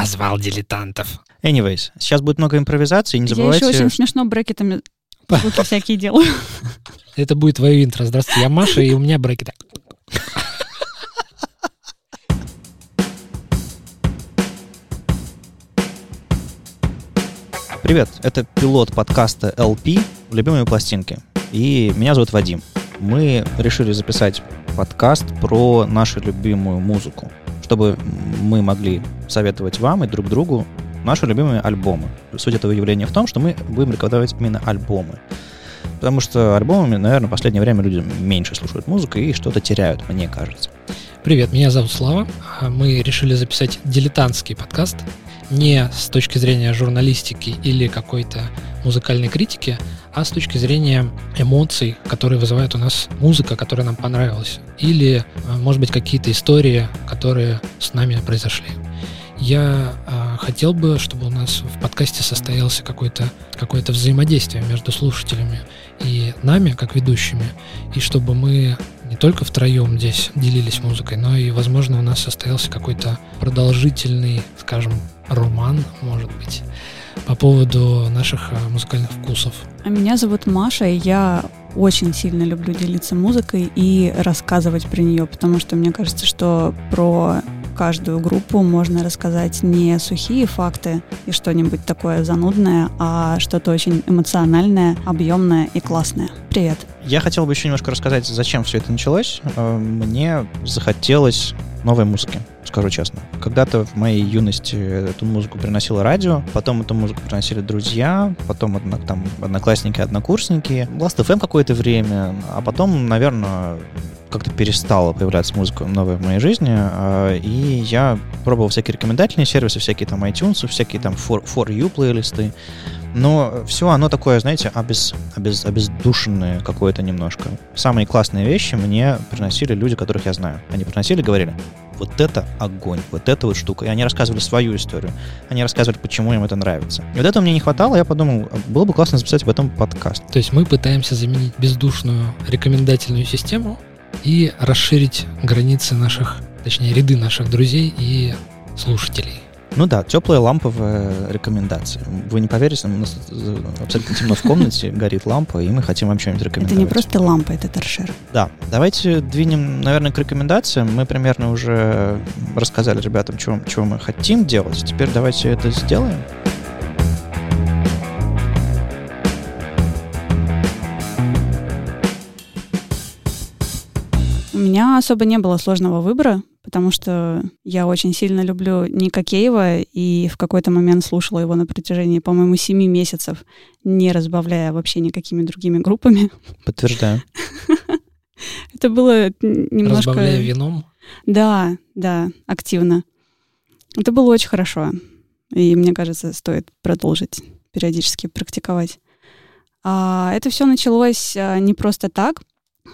позвал дилетантов. Anyways, сейчас будет много импровизации, не забывайте... Я еще очень смешно брекетами звуки всякие делаю. Это будет твое интро. Здравствуйте, я Маша, и у меня брекеты. Привет, это пилот подкаста LP «Любимые пластинки». И меня зовут Вадим. Мы решили записать подкаст про нашу любимую музыку, чтобы мы могли советовать вам и друг другу наши любимые альбомы. Суть этого явления в том, что мы будем рекомендовать именно альбомы. Потому что альбомами, наверное, в последнее время люди меньше слушают музыку и что-то теряют, мне кажется. Привет, меня зовут Слава. Мы решили записать дилетантский подкаст не с точки зрения журналистики или какой-то музыкальной критики, а с точки зрения эмоций, которые вызывает у нас музыка, которая нам понравилась, или, а, может быть, какие-то истории, которые с нами произошли. Я э, хотел бы, чтобы у нас в подкасте состоялся какое-то какое взаимодействие между слушателями и нами, как ведущими, и чтобы мы только втроем здесь делились музыкой, но и, возможно, у нас состоялся какой-то продолжительный, скажем, роман, может быть, по поводу наших а, музыкальных вкусов. А меня зовут Маша, и я очень сильно люблю делиться музыкой и рассказывать про нее, потому что мне кажется, что про каждую группу можно рассказать не сухие факты и что-нибудь такое занудное, а что-то очень эмоциональное, объемное и классное. Привет. Я хотел бы еще немножко рассказать, зачем все это началось. Э, мне захотелось новой музыки, скажу честно. Когда-то в моей юности эту музыку приносило радио, потом эту музыку приносили друзья, потом там одноклассники, однокурсники, Last FM какое-то время, а потом, наверное, как-то перестала появляться музыка новая в моей жизни, а, и я пробовал всякие рекомендательные сервисы, всякие там iTunes, всякие там For, for You плейлисты, но все оно такое, знаете, обез, обез, обездушенное какое-то немножко. Самые классные вещи мне приносили люди, которых я знаю. Они приносили, говорили, вот это огонь, вот эта вот штука. И они рассказывали свою историю. Они рассказывали, почему им это нравится. И вот этого мне не хватало, я подумал, было бы классно записать в этом подкаст. То есть мы пытаемся заменить бездушную рекомендательную систему и расширить границы наших, точнее, ряды наших друзей и слушателей. Ну да, теплая ламповая рекомендация. Вы не поверите, у нас абсолютно темно в комнате, горит лампа, и мы хотим вам что-нибудь рекомендовать. Это не просто лампа, это торшер. Да, давайте двинем, наверное, к рекомендациям. Мы примерно уже рассказали ребятам, чего, чего мы хотим делать. Теперь давайте это сделаем. меня особо не было сложного выбора, потому что я очень сильно люблю Ника Кейва и в какой-то момент слушала его на протяжении, по-моему, семи месяцев, не разбавляя вообще никакими другими группами. Подтверждаю. Это было немножко... Разбавляя вином? Да, да, активно. Это было очень хорошо. И мне кажется, стоит продолжить периодически практиковать. А это все началось а, не просто так.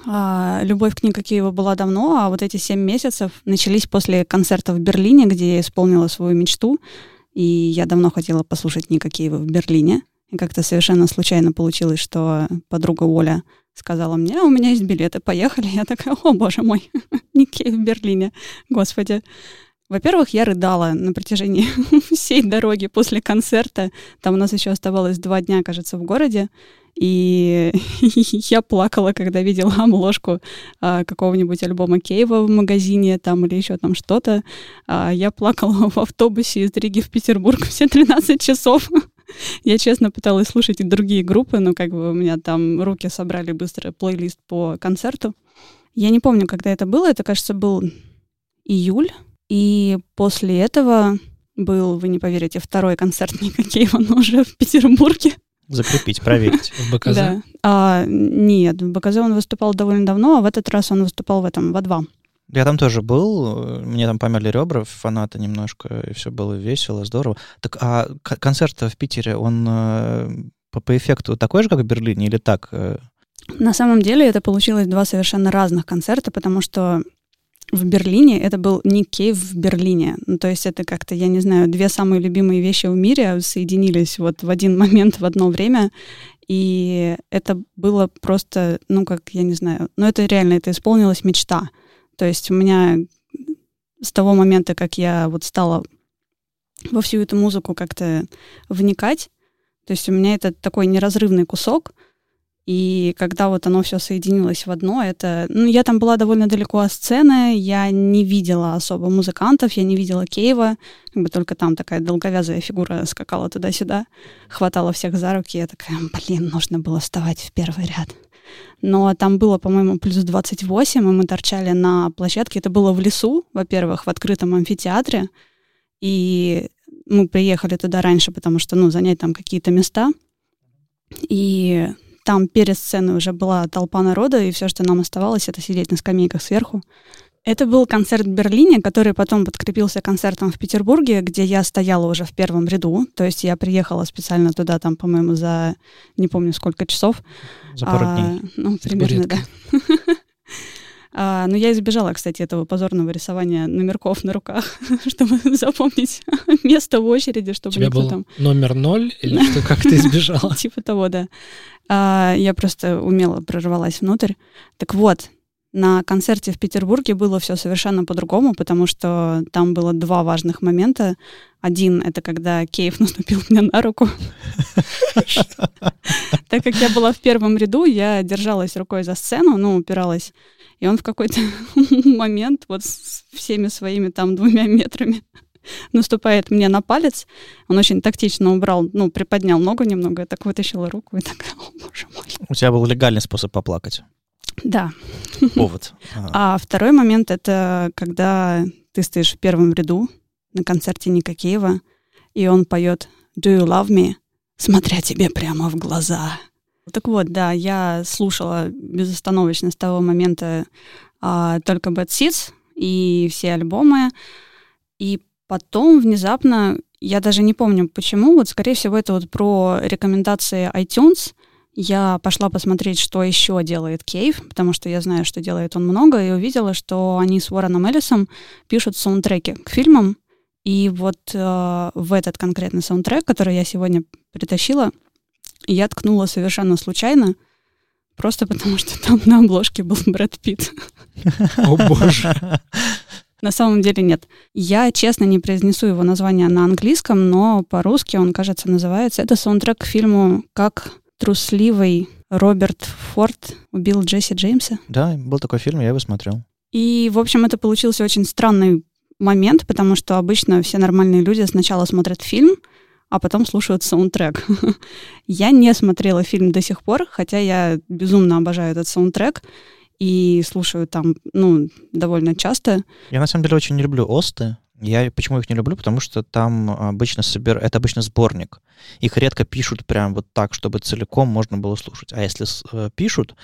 А, любовь к Ника Киева была давно, а вот эти семь месяцев начались после концерта в Берлине, где я исполнила свою мечту. И я давно хотела послушать Ника Киева в Берлине. И как-то совершенно случайно получилось, что подруга Оля сказала мне, «А, у меня есть билеты, поехали. Я такая, о боже мой, Ник Киев в Берлине, господи. Во-первых, я рыдала на протяжении всей дороги после концерта. Там у нас еще оставалось два дня, кажется, в городе. И я плакала, когда видела обложку а, какого-нибудь альбома Кейва в магазине там или еще там что-то. А, я плакала в автобусе из Риги в Петербург все 13 часов. Я честно пыталась слушать и другие группы, но как бы у меня там руки собрали быстро плейлист по концерту. Я не помню, когда это было. Это, кажется, был июль. И после этого был, вы не поверите, второй концерт Ника Кейва, но уже в Петербурге. Закрепить, проверить. В БКЗ? Да. А, нет, в БКЗ он выступал довольно давно, а в этот раз он выступал в этом, в А2. Я там тоже был, мне там померли ребра, фанаты немножко, и все было весело, здорово. Так, а концерт в Питере, он э, по, по эффекту такой же, как в Берлине, или так? Э? На самом деле это получилось два совершенно разных концерта, потому что в Берлине, это был Ник Кейв в Берлине. Ну, то есть это как-то, я не знаю, две самые любимые вещи в мире соединились вот в один момент, в одно время. И это было просто, ну, как, я не знаю, ну, это реально, это исполнилась мечта. То есть у меня с того момента, как я вот стала во всю эту музыку как-то вникать. То есть у меня это такой неразрывный кусок, и когда вот оно все соединилось в одно, это... Ну, я там была довольно далеко от сцены, я не видела особо музыкантов, я не видела Кейва, как бы только там такая долговязая фигура скакала туда-сюда, хватала всех за руки, я такая, блин, нужно было вставать в первый ряд. Но там было, по-моему, плюс 28, и мы торчали на площадке. Это было в лесу, во-первых, в открытом амфитеатре. И мы приехали туда раньше, потому что, ну, занять там какие-то места. И там перед сценой уже была толпа народа, и все, что нам оставалось, это сидеть на скамейках сверху. Это был концерт в Берлине, который потом подкрепился концертом в Петербурге, где я стояла уже в первом ряду. То есть я приехала специально туда, там, по-моему, за не помню сколько часов. За пару а, дней. Ну, примерно, да. А, но я избежала, кстати, этого позорного рисования номерков на руках, чтобы запомнить место в очереди, чтобы тебя был там... номер ноль или что, как ты избежала? Типа того, да. А, я просто умело прорвалась внутрь. Так вот, на концерте в Петербурге было все совершенно по-другому, потому что там было два важных момента. Один — это когда Кейв наступил мне на руку. Так как я была в первом ряду, я держалась рукой за сцену, ну, упиралась и он в какой-то момент вот с всеми своими там двумя метрами наступает мне на палец. Он очень тактично убрал, ну, приподнял ногу немного, я так вытащила руку и так, о, боже мой. У тебя был легальный способ поплакать. Да. Повод. А второй момент — это когда ты стоишь в первом ряду на концерте Ника Киева, и он поет «Do you love me?» смотря тебе прямо в глаза. Так вот, да, я слушала безостановочно с того момента а, только Bad Seeds и все альбомы. И потом внезапно, я даже не помню почему, вот скорее всего это вот про рекомендации iTunes. Я пошла посмотреть, что еще делает Кейв, потому что я знаю, что делает он много, и увидела, что они с Уорреном Эллисом пишут саундтреки к фильмам. И вот э, в этот конкретный саундтрек, который я сегодня притащила, я ткнула совершенно случайно, просто потому что там на обложке был Брэд Питт. О боже. На самом деле нет. Я, честно, не произнесу его название на английском, но по-русски он, кажется, называется. Это саундтрек к фильму «Как трусливый Роберт Форд убил Джесси Джеймса». Да, был такой фильм, я его смотрел. И, в общем, это получился очень странный момент, потому что обычно все нормальные люди сначала смотрят фильм, а потом слушают саундтрек. я не смотрела фильм до сих пор, хотя я безумно обожаю этот саундтрек и слушаю там, ну, довольно часто. Я на самом деле очень не люблю осты. Я почему их не люблю? Потому что там обычно собер... это обычно сборник. Их редко пишут прям вот так, чтобы целиком можно было слушать. А если э, пишут,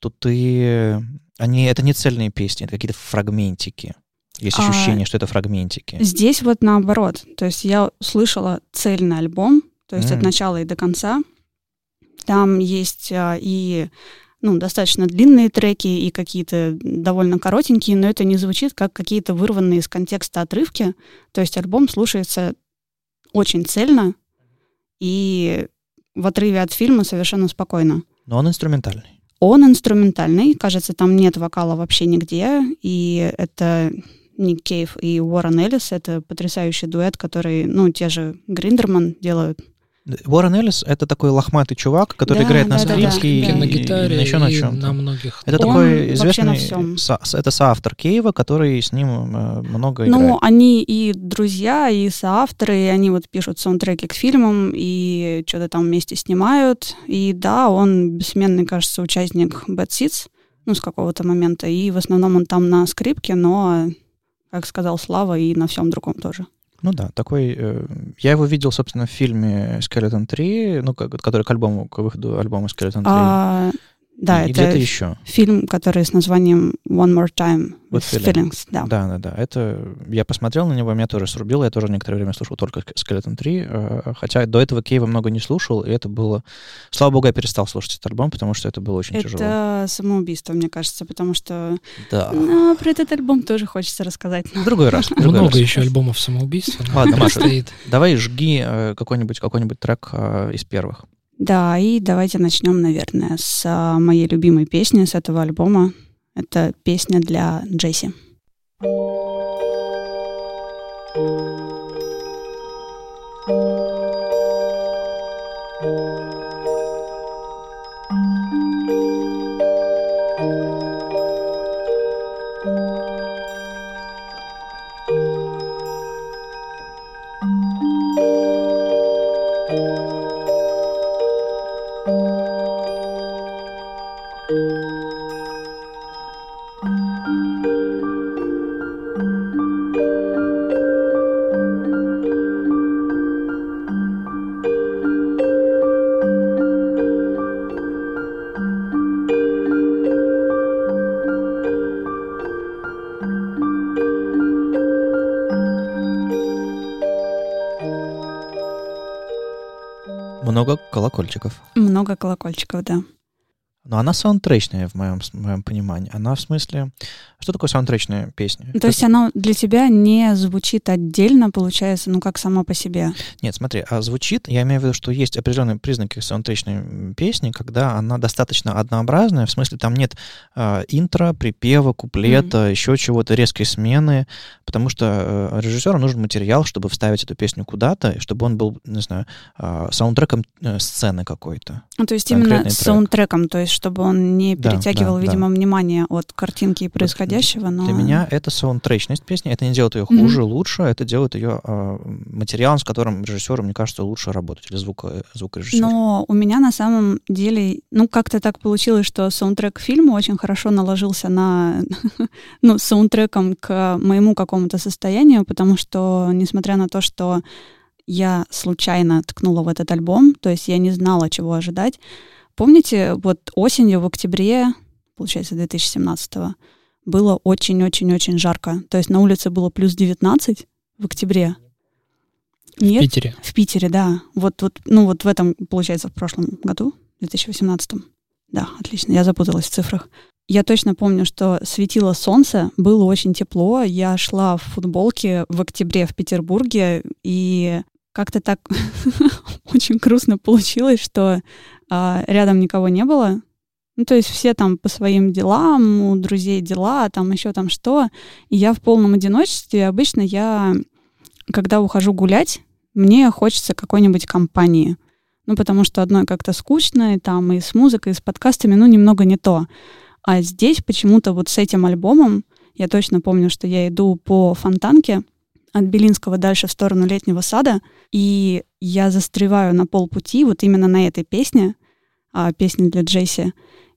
то ты... Они... Это не цельные песни, это какие-то фрагментики. Есть а, ощущение, а, что это фрагментики. Здесь вот наоборот. То есть я слышала цельный альбом, то есть mm. от начала и до конца. Там есть а, и ну, достаточно длинные треки и какие-то довольно коротенькие, но это не звучит как какие-то вырванные из контекста отрывки. То есть альбом слушается очень цельно и в отрыве от фильма совершенно спокойно. Но он инструментальный. Он инструментальный, кажется, там нет вокала вообще нигде, и это Ник Кейв и Уоррен Эллис. Это потрясающий дуэт, который, ну, те же Гриндерман делают. Уоррен Эллис — это такой лохматый чувак, который да, играет да, на скрипке да, да, и, на гитаре, и еще на чем на многих. Это Он такой известный... Со, это соавтор Кейва, который с ним э, много ну, играет. Ну, они и друзья, и соавторы, и они вот пишут саундтреки к фильмам, и что-то там вместе снимают. И да, он бессменный, кажется, участник Bad Seeds, ну, с какого-то момента. И в основном он там на скрипке, но как сказал Слава, и на всем другом тоже. Ну да, такой... Э, я его видел, собственно, в фильме «Skeleton 3», ну, который к альбому, к выходу альбома «Skeleton 3». А, да, и это где-то еще. фильм, который с названием One More Time with, feelings. feelings. Да. да, да, да. Это я посмотрел на него, меня тоже срубило. Я тоже некоторое время слушал только Skeleton 3, э, хотя до этого Кейва много не слушал, и это было... Слава богу, я перестал слушать этот альбом, потому что это было очень это тяжело. Это самоубийство, мне кажется, потому что да. ну, про этот альбом тоже хочется рассказать. В другой раз. Другой много раз. еще альбомов самоубийства. Ладно, Маша, давай жги э, какой-нибудь какой трек э, из первых. Да, и давайте начнем, наверное, с а, моей любимой песни с этого альбома. Это песня для Джесси. Много колокольчиков. Много колокольчиков, да. Но она саундтречная в моем, в моем понимании. Она в смысле... Что такое саундтречная песня? То есть она для тебя не звучит отдельно, получается, ну как сама по себе? Нет, смотри, а звучит, я имею в виду, что есть определенные признаки саундтречной песни, когда она достаточно однообразная, в смысле там нет э, интро, припева, куплета, mm-hmm. еще чего-то, резкой смены, потому что э, режиссеру нужен материал, чтобы вставить эту песню куда-то, чтобы он был, не знаю, э, саундтреком э, сцены какой-то. Ну, то есть именно трек. саундтреком, то есть чтобы он не да, перетягивал, да, видимо, да. внимание от картинки и происходящего. Но... Для меня это саундтречность песни. Это не делает ее хуже, mm-hmm. лучше. Это делает ее э, материалом, с которым режиссеру, мне кажется, лучше работать. Или звук, звукорежиссер. Но у меня на самом деле, ну, как-то так получилось, что саундтрек фильма очень хорошо наложился на, ну, саундтреком к моему какому-то состоянию, потому что, несмотря на то, что я случайно ткнула в этот альбом, то есть я не знала, чего ожидать, Помните, вот осенью, в октябре, получается, 2017 было очень-очень-очень жарко. То есть на улице было плюс 19 в октябре. Нет? В Питере? В Питере, да. Вот, вот, ну вот в этом, получается, в прошлом году, в 2018. Да, отлично, я запуталась в цифрах. Я точно помню, что светило солнце, было очень тепло. Я шла в футболке в октябре в Петербурге, и как-то так очень грустно получилось, что а, рядом никого не было. Ну, то есть все там по своим делам, у друзей дела, там еще там что. И я в полном одиночестве. Обычно я, когда ухожу гулять, мне хочется какой-нибудь компании. Ну, потому что одной как-то скучно, и там и с музыкой, и с подкастами, ну, немного не то. А здесь почему-то вот с этим альбомом, я точно помню, что я иду по фонтанке, от Белинского дальше в сторону летнего сада, и я застреваю на полпути вот именно на этой песне, а, песне для Джесси.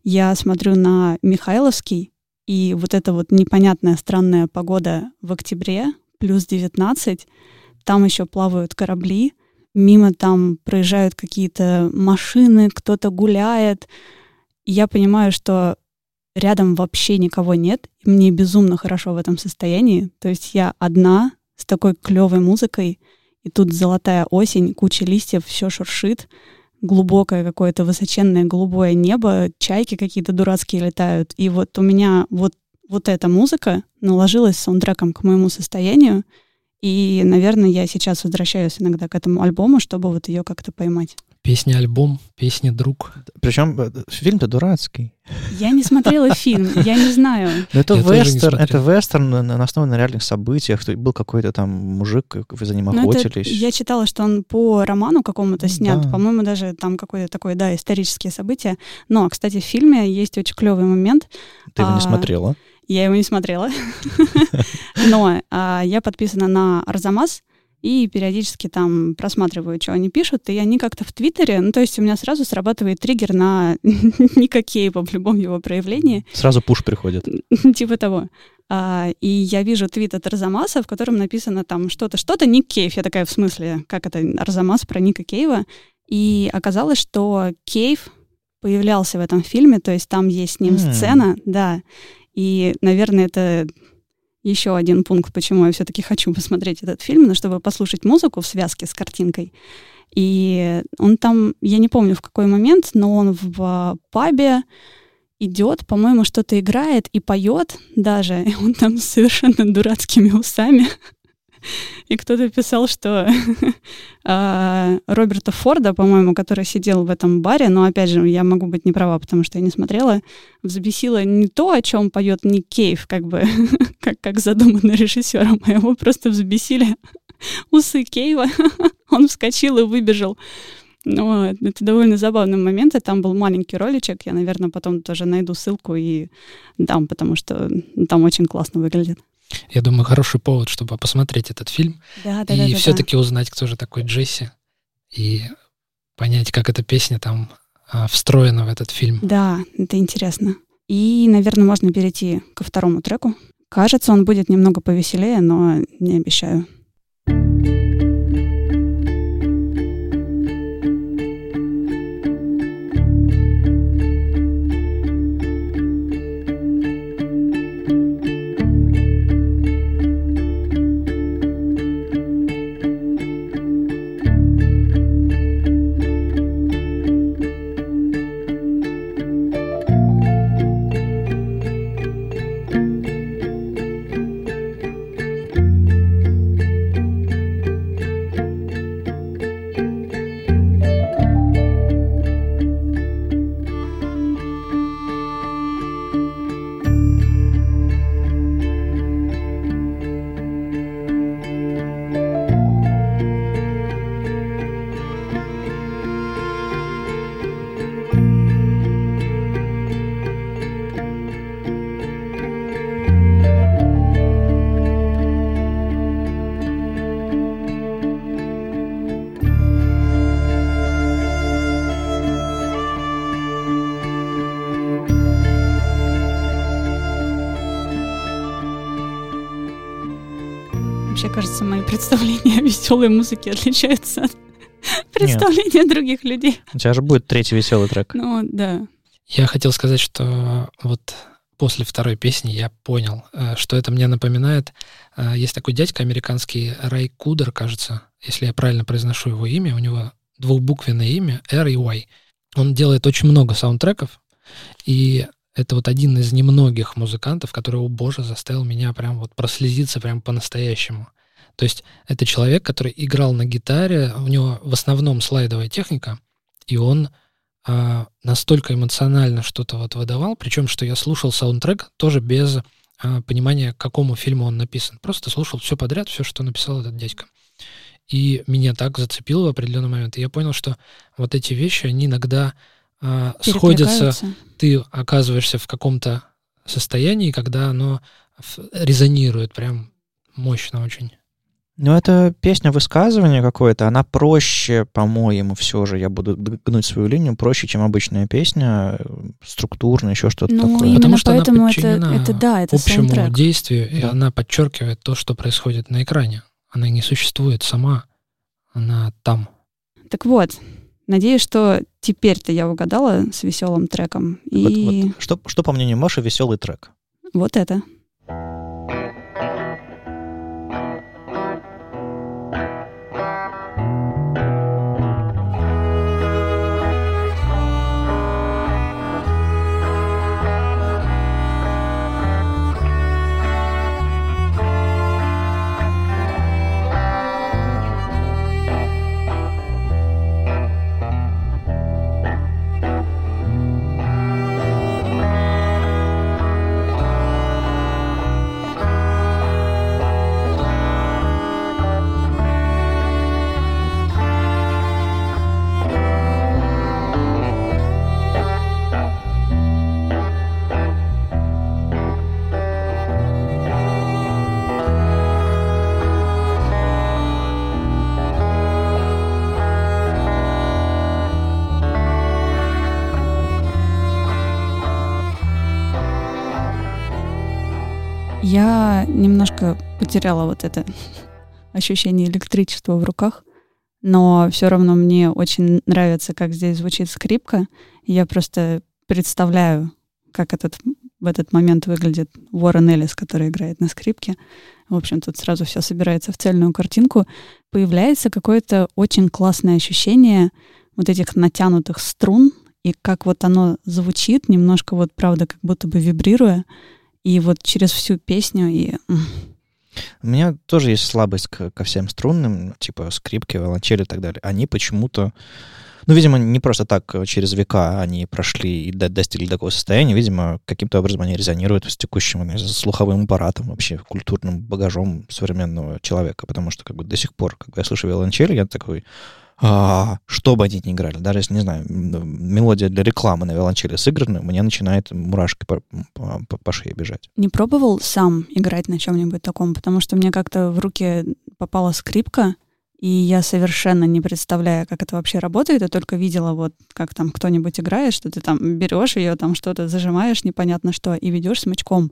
Я смотрю на Михайловский, и вот эта вот непонятная странная погода в октябре, плюс 19, там еще плавают корабли, мимо там проезжают какие-то машины, кто-то гуляет. Я понимаю, что рядом вообще никого нет, и мне безумно хорошо в этом состоянии. То есть я одна с такой клевой музыкой, и тут золотая осень, куча листьев, все шуршит, глубокое какое-то высоченное голубое небо, чайки какие-то дурацкие летают. И вот у меня вот, вот эта музыка наложилась саундтреком к моему состоянию, и, наверное, я сейчас возвращаюсь иногда к этому альбому, чтобы вот ее как-то поймать. Песня-альбом, песня-друг. Причем э, фильм-то дурацкий. Я не смотрела фильм, я не знаю. Но это вестерн, это вестерн на основе на реальных событиях. Был какой-то там мужик, вы за ним ну, охотились. я читала, что он по роману какому-то снят. Да. По-моему, даже там какое-то такое, да, исторические события. Но, кстати, в фильме есть очень клевый момент. Ты его не а, смотрела? Я его не смотрела. Но а, я подписана на Арзамас, и периодически там просматриваю, что они пишут, и они как-то в Твиттере, ну, то есть у меня сразу срабатывает триггер на никакие в любом его проявлении. Сразу пуш приходит. Типа того. А, и я вижу твит от Арзамаса, в котором написано там что-то, что-то Ник Кейв. Я такая, в смысле, как это Арзамас про Ника Кейва? И оказалось, что Кейв появлялся в этом фильме, то есть там есть с ним mm. сцена, да. И, наверное, это еще один пункт, почему я все-таки хочу посмотреть этот фильм, но чтобы послушать музыку в связке с картинкой. И он там, я не помню в какой момент, но он в пабе идет, по-моему, что-то играет и поет даже. И он там с совершенно дурацкими усами. И кто-то писал, что э, Роберта Форда, по-моему, который сидел в этом баре, но опять же, я могу быть не права, потому что я не смотрела, взбесило не то, о чем поет Ник Кейв, как бы, как, как задумано режиссером, а его просто взбесили усы Кейва. он вскочил и выбежал. Ну, это довольно забавный момент, и там был маленький роличек, я, наверное, потом тоже найду ссылку и дам, потому что там очень классно выглядит. Я думаю, хороший повод, чтобы посмотреть этот фильм да, да, и да, все-таки да. узнать, кто же такой Джесси, и понять, как эта песня там а, встроена в этот фильм. Да, это интересно. И, наверное, можно перейти ко второму треку. Кажется, он будет немного повеселее, но не обещаю. Вообще, кажется, мои представления о веселой музыке отличаются от представления других людей. У тебя же будет третий веселый трек. Ну, да. Я хотел сказать, что вот после второй песни я понял, э, что это мне напоминает. Э, есть такой дядька американский, Рай Кудер, кажется, если я правильно произношу его имя, у него двухбуквенное имя, R и Y. Он делает очень много саундтреков, и это вот один из немногих музыкантов, который, о боже, заставил меня прям вот прослезиться прям по-настоящему. То есть это человек, который играл на гитаре, у него в основном слайдовая техника, и он а, настолько эмоционально что-то вот выдавал, причем что я слушал саундтрек тоже без а, понимания, к какому фильму он написан. Просто слушал все подряд, все, что написал этот дядька. И меня так зацепило в определенный момент. И я понял, что вот эти вещи, они иногда а, сходятся, ты оказываешься в каком-то состоянии, когда оно резонирует прям мощно очень. Ну, это песня высказывания какое-то, она проще, по-моему, все же, я буду гнуть свою линию, проще, чем обычная песня, структурно, еще что-то ну, такое. Именно Потому что поэтому она это, это, да, это общему саундтрек. действию, и Да. она подчеркивает то, что происходит на экране. Она не существует сама, она там. Так вот, надеюсь, что теперь-то я угадала с веселым треком. И Вот- вот Что, что, по мнению Маши, веселый трек? вот это. Немножко потеряла вот это ощущение электричества в руках, но все равно мне очень нравится, как здесь звучит скрипка. Я просто представляю, как этот, в этот момент выглядит Уоррен Эллис, который играет на скрипке. В общем, тут сразу все собирается в цельную картинку. Появляется какое-то очень классное ощущение вот этих натянутых струн, и как вот оно звучит, немножко вот, правда, как будто бы вибрируя, и вот через всю песню, и У меня тоже есть слабость к, ко всем струнным, типа скрипки, виолончели и так далее. Они почему-то ну, видимо, не просто так через века они прошли и достигли такого состояния. Видимо, каким-то образом они резонируют с текущим знаю, слуховым аппаратом, вообще культурным багажом современного человека. Потому что как бы до сих пор, когда я слышу виолончель, я такой, а, что бы они ни играли, даже если, не знаю, мелодия для рекламы на виолончели сыграна, мне начинает мурашки по, по, по шее бежать. Не пробовал сам играть на чем-нибудь таком? Потому что мне как-то в руки попала скрипка, и я совершенно не представляю, как это вообще работает. Я только видела, вот как там кто-нибудь играет, что ты там берешь ее, там что-то зажимаешь, непонятно что, и ведешь смычком.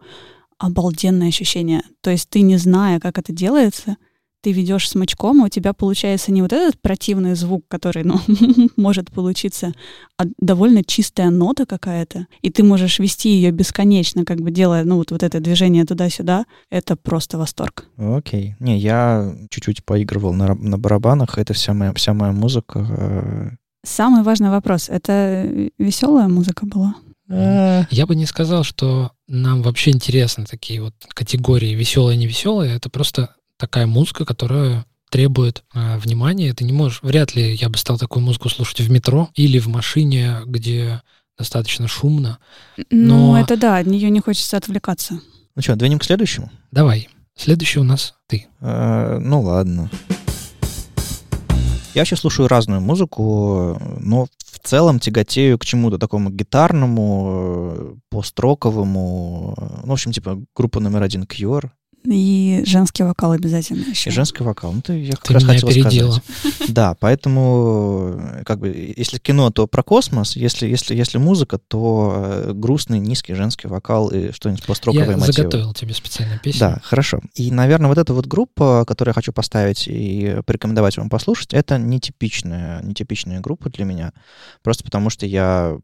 Обалденное ощущение. То есть ты, не зная, как это делается, ты ведешь смычком, а у тебя получается не вот этот противный звук, который, ну, может получиться, а довольно чистая нота какая-то, и ты можешь вести ее бесконечно, как бы делая, ну, вот, вот это движение туда-сюда, это просто восторг. Окей. Не, я чуть-чуть поигрывал на, на барабанах, это вся моя, вся моя музыка. Э. Самый важный вопрос, это веселая музыка была? Э. Я бы не сказал, что нам вообще интересны такие вот категории веселые и невеселые. Это просто такая музыка, которая требует э, внимания. Ты не можешь, вряд ли я бы стал такую музыку слушать в метро или в машине, где достаточно шумно. Но... Ну, это да, от нее не хочется отвлекаться. Ну что, двинем к следующему? Давай. Следующий у нас ты. Э, ну ладно. Я вообще слушаю разную музыку, но в целом тяготею к чему-то такому гитарному, э, построковому. Ну, в общем, типа группа номер один Cure, и женский вокал обязательно еще. И женский вокал. Ну, ты, я как ты раз хотел опередила. сказать. Да, поэтому, как бы, если кино, то про космос, если, если, если музыка, то э, грустный, низкий женский вокал и что-нибудь построковое Я мотивы. заготовил тебе специальную песню. Да, хорошо. И, наверное, вот эта вот группа, которую я хочу поставить и порекомендовать вам послушать, это нетипичная, нетипичная группа для меня. Просто потому что я...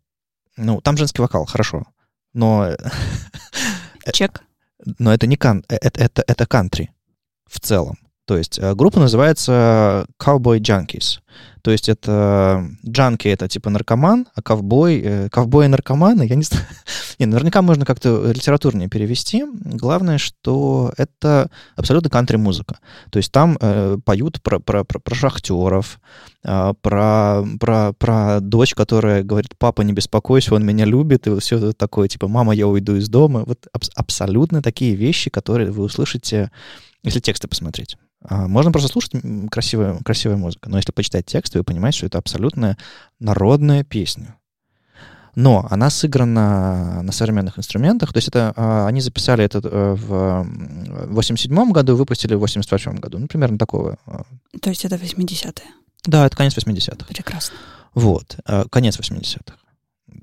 Ну, там женский вокал, хорошо. Но... Чек но это не кан, э, это, это, это кантри в целом. То есть э, группа называется Cowboy Junkies. То есть это джанки это типа наркоман, а ковбой, э, и наркоманы, я не знаю. не, наверняка можно как-то литературнее перевести. Главное, что это абсолютно кантри-музыка. То есть там э, поют про, про, про, про шахтеров, э, про, про, про дочь, которая говорит, папа, не беспокойся, он меня любит, и все такое, типа, мама, я уйду из дома. Вот аб- абсолютно такие вещи, которые вы услышите, если тексты посмотреть. А, можно просто слушать красивая, красивая музыка, но если почитать текст, вы понимаете, что это абсолютно народная песня. Но она сыграна на современных инструментах. То есть это а, они записали это э, в 87 году, выпустили в 88 году. Ну, примерно такого. А. То есть это 80-е? Да, это конец 80-х. Прекрасно. Вот, конец 80-х.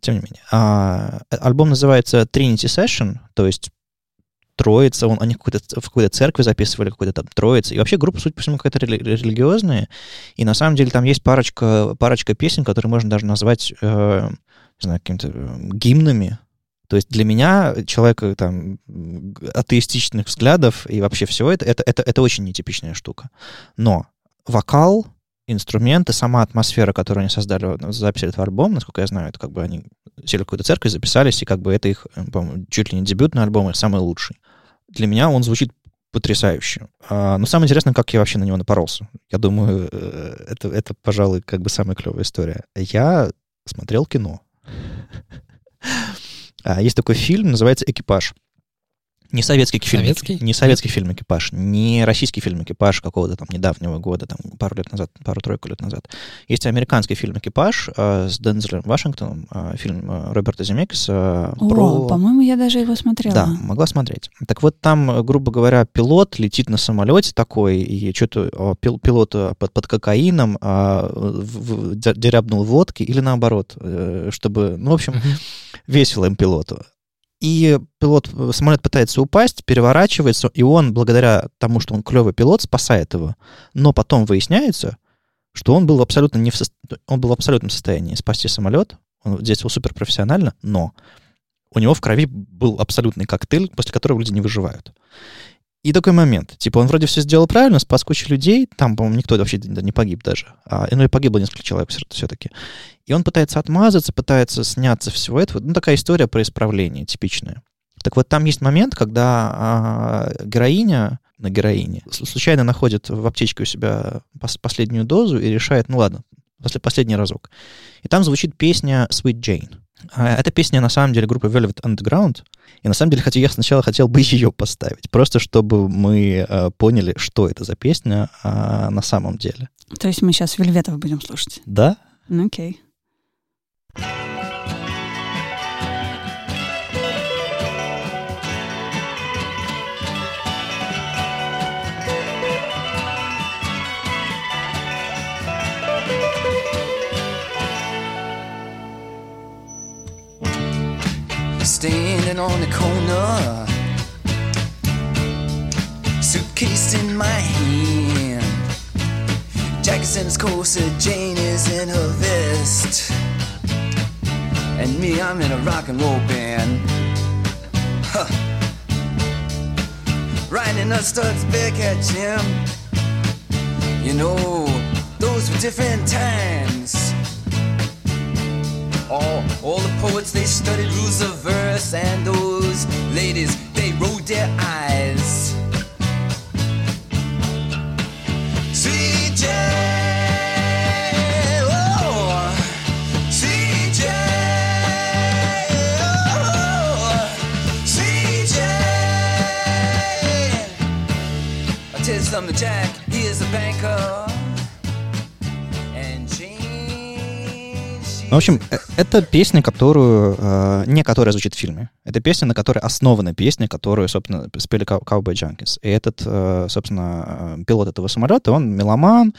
Тем не менее. Альбом называется Trinity Session, то есть Троица, он, они в какой-то, в какой-то церкви записывали, какой-то там Троица. И вообще группа, судя по всему, какая-то рели- религиозная. И на самом деле там есть парочка, парочка песен, которые можно даже назвать, э, не знаю, какими-то э, гимнами. То есть для меня, человека там атеистичных взглядов и вообще всего это, это, это, это очень нетипичная штука. Но вокал, инструменты, сама атмосфера, которую они создали, записали этот альбом, насколько я знаю, это как бы они сели в какую-то церковь, записались, и как бы это их, по чуть ли не дебютный альбом, и самый лучший. Для меня он звучит потрясающе. А, но самое интересное, как я вообще на него напоролся. Я думаю, э, это, это, пожалуй, как бы самая клевая история. Я смотрел кино. А, есть такой фильм, называется «Экипаж». Не советский фильм. Советский? Не советский фильм «Экипаж», не российский фильм «Экипаж» какого-то там недавнего года, там пару лет назад, пару-тройку лет назад. Есть американский фильм «Экипаж» э, с Дензелем Вашингтоном, э, фильм э, Роберта Земекиса. О, про... по-моему, я даже его смотрела. Да, могла смотреть. Так вот там, грубо говоря, пилот летит на самолете такой, и что-то пил, пилот под, под кокаином а, в, в, дерябнул водки, или наоборот, чтобы, ну, в общем, весело им пилоту. И пилот, э, самолет пытается упасть, переворачивается, и он, благодаря тому, что он клевый пилот, спасает его. Но потом выясняется, что он был абсолютно не в, со... он был в абсолютном состоянии спасти самолет. Он действовал суперпрофессионально, но у него в крови был абсолютный коктейль, после которого люди не выживают. И такой момент. Типа, он вроде все сделал правильно, спас кучу людей. Там, по-моему, никто вообще не погиб даже. А, ну и погибло несколько человек все-таки. И он пытается отмазаться, пытается сняться всего этого. Ну, такая история про исправление типичная. Так вот, там есть момент, когда а, героиня на героине. Случайно находит в аптечке у себя пос- последнюю дозу и решает, ну ладно, после последний разок. И там звучит песня Sweet Jane. А эта песня на самом деле группы Velvet Underground. И на самом деле хотя я сначала хотел бы ее поставить, просто чтобы мы э, поняли, что это за песня э, на самом деле. То есть мы сейчас Вельветов будем слушать? Да? Ну окей. Standing on the corner, suitcase in my hand. Jacket's in his corset, Jane is in her vest, and me, I'm in a rock and roll band. Huh. Riding a Studs Bearcat Jim. You know, those were different times. All, all the poets they studied rules of verse, and those ladies they rolled their eyes. Sweet J, oh, oh Ну, в общем, э- это песня, которую... э, не которая звучит в фильме. Это песня, на которой основана песня, которую, собственно, спели Cow- Cowboy Junkies. И этот, э, собственно, э, пилот этого самолета, он меломан,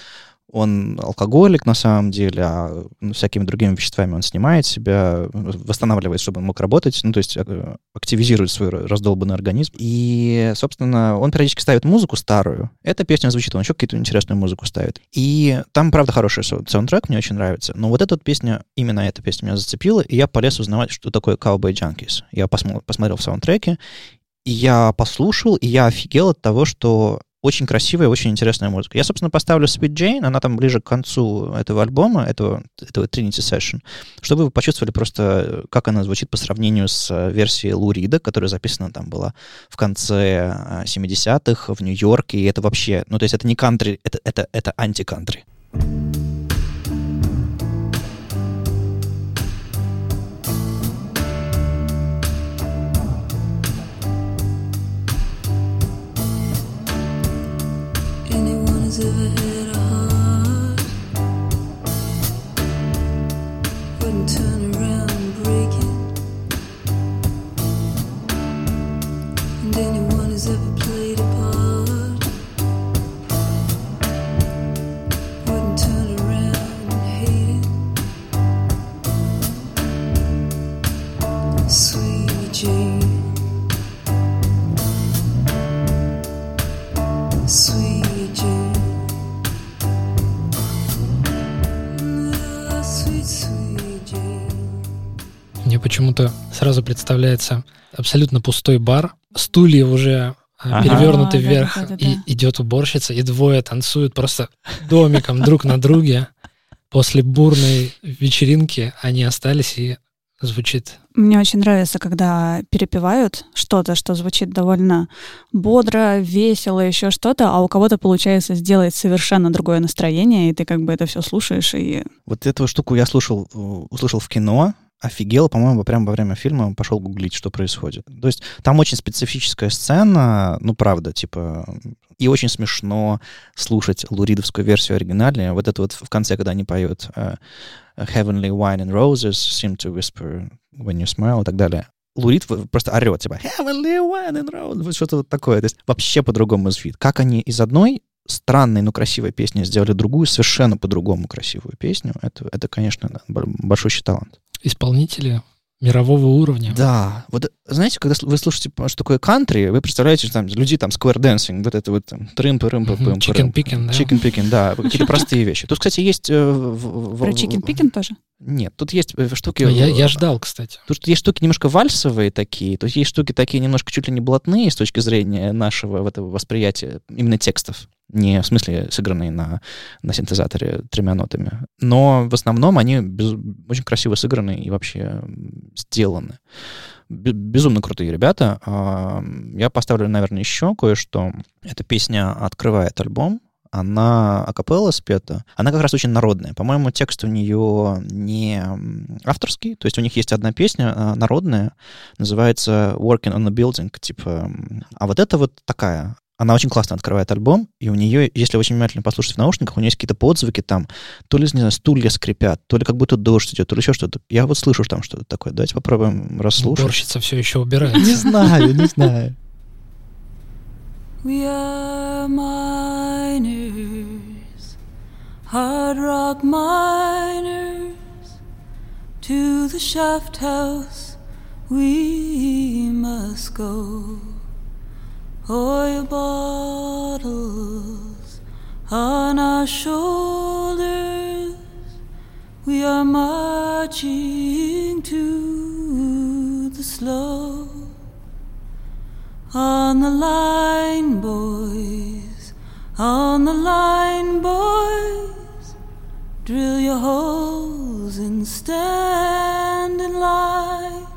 он алкоголик на самом деле, а ну, всякими другими веществами он снимает себя, восстанавливает, чтобы он мог работать, ну, то есть э, активизирует свой раздолбанный организм. И, собственно, он периодически ставит музыку старую. Эта песня звучит, он еще какую-то интересную музыку ставит. И там, правда, хороший сау- саундтрек, мне очень нравится. Но вот эта вот песня, именно эта песня меня зацепила, и я полез узнавать, что такое Cowboy Junkies. Я посмо- посмотрел в саундтреке, и я послушал, и я офигел от того, что очень красивая, очень интересная музыка. Я, собственно, поставлю Sweet Jane, она там ближе к концу этого альбома, этого, этого Trinity Session, чтобы вы почувствовали просто, как она звучит по сравнению с э, версией Лу Рида, которая записана там была в конце э, 70-х в Нью-Йорке, и это вообще, ну, то есть это не кантри, это, это, это анти-кантри. Anyone сразу представляется абсолютно пустой бар, стулья уже а, Ага. перевернуты А, вверх, да-да-да-да. и идет уборщица, и двое танцуют просто домиком друг на друге. После бурной вечеринки они остались, и звучит Мне очень нравится, когда перепевают что-то, что звучит довольно бодро, весело, еще что-то, а у кого-то получается сделать совершенно другое настроение, и ты как бы это все слушаешь, и Вот эту штуку я слушал, э, услышал в кино, офигел, по-моему, прямо во время фильма пошел гуглить, что происходит. То есть там очень специфическая сцена, ну, правда, типа, и очень смешно слушать луридовскую версию оригинальную. Вот это вот в конце, когда они поют э, Heavenly Wine and Roses, Seem to Whisper When You Smile и так далее. Лурид просто орет, типа, Heavenly Wine and Roses, вот что-то вот такое. То есть вообще по-другому звучит. Как они из одной странной, но красивой песни сделали другую, совершенно по-другому красивую песню, это, это конечно, большущий талант. Исполнители мирового уровня. Да, вот знаете, когда вы слушаете, что такое кантри, вы представляете, что там люди там square dancing, вот это вот там трымпы рымпы Мгм, пым chicken picking, да. Chicken picking, да, какие-то простые вещи. Тут, кстати, есть... э, про Чикен Пикен тоже. Нет, тут есть э, штуки... Я, я ждал, кстати. Тут есть штуки немножко вальсовые такие, то есть есть штуки такие немножко чуть ли не блатные с точки зрения нашего этого восприятия именно текстов. Не в смысле сыгранные на, на синтезаторе тремя нотами. Но в основном они без- очень красиво сыграны и вообще сделаны. бе- безумно крутые ребята. А, Я поставлю, наверное, еще кое-что. Эта песня открывает альбом. Она акапелла спета. Она как раз очень народная. По-моему, текст у нее не авторский. То есть у них есть одна песня а, народная, называется Working on a Building. Типа, а вот это вот такая она очень классно открывает альбом, и у нее, если очень внимательно послушать в наушниках, у нее есть какие-то подзвуки там, то ли, не знаю, стулья скрипят, то ли как будто дождь идет, то ли еще что-то. Я вот слышу там что-то такое. Давайте попробуем расслушать. Уборщица все еще убирает. Не знаю, не знаю. We are miners, hard rock miners. To the shaft house we must go. Oil bottles on our shoulders. We are marching to the slow. On the line, boys, on the line, boys, drill your holes and stand in line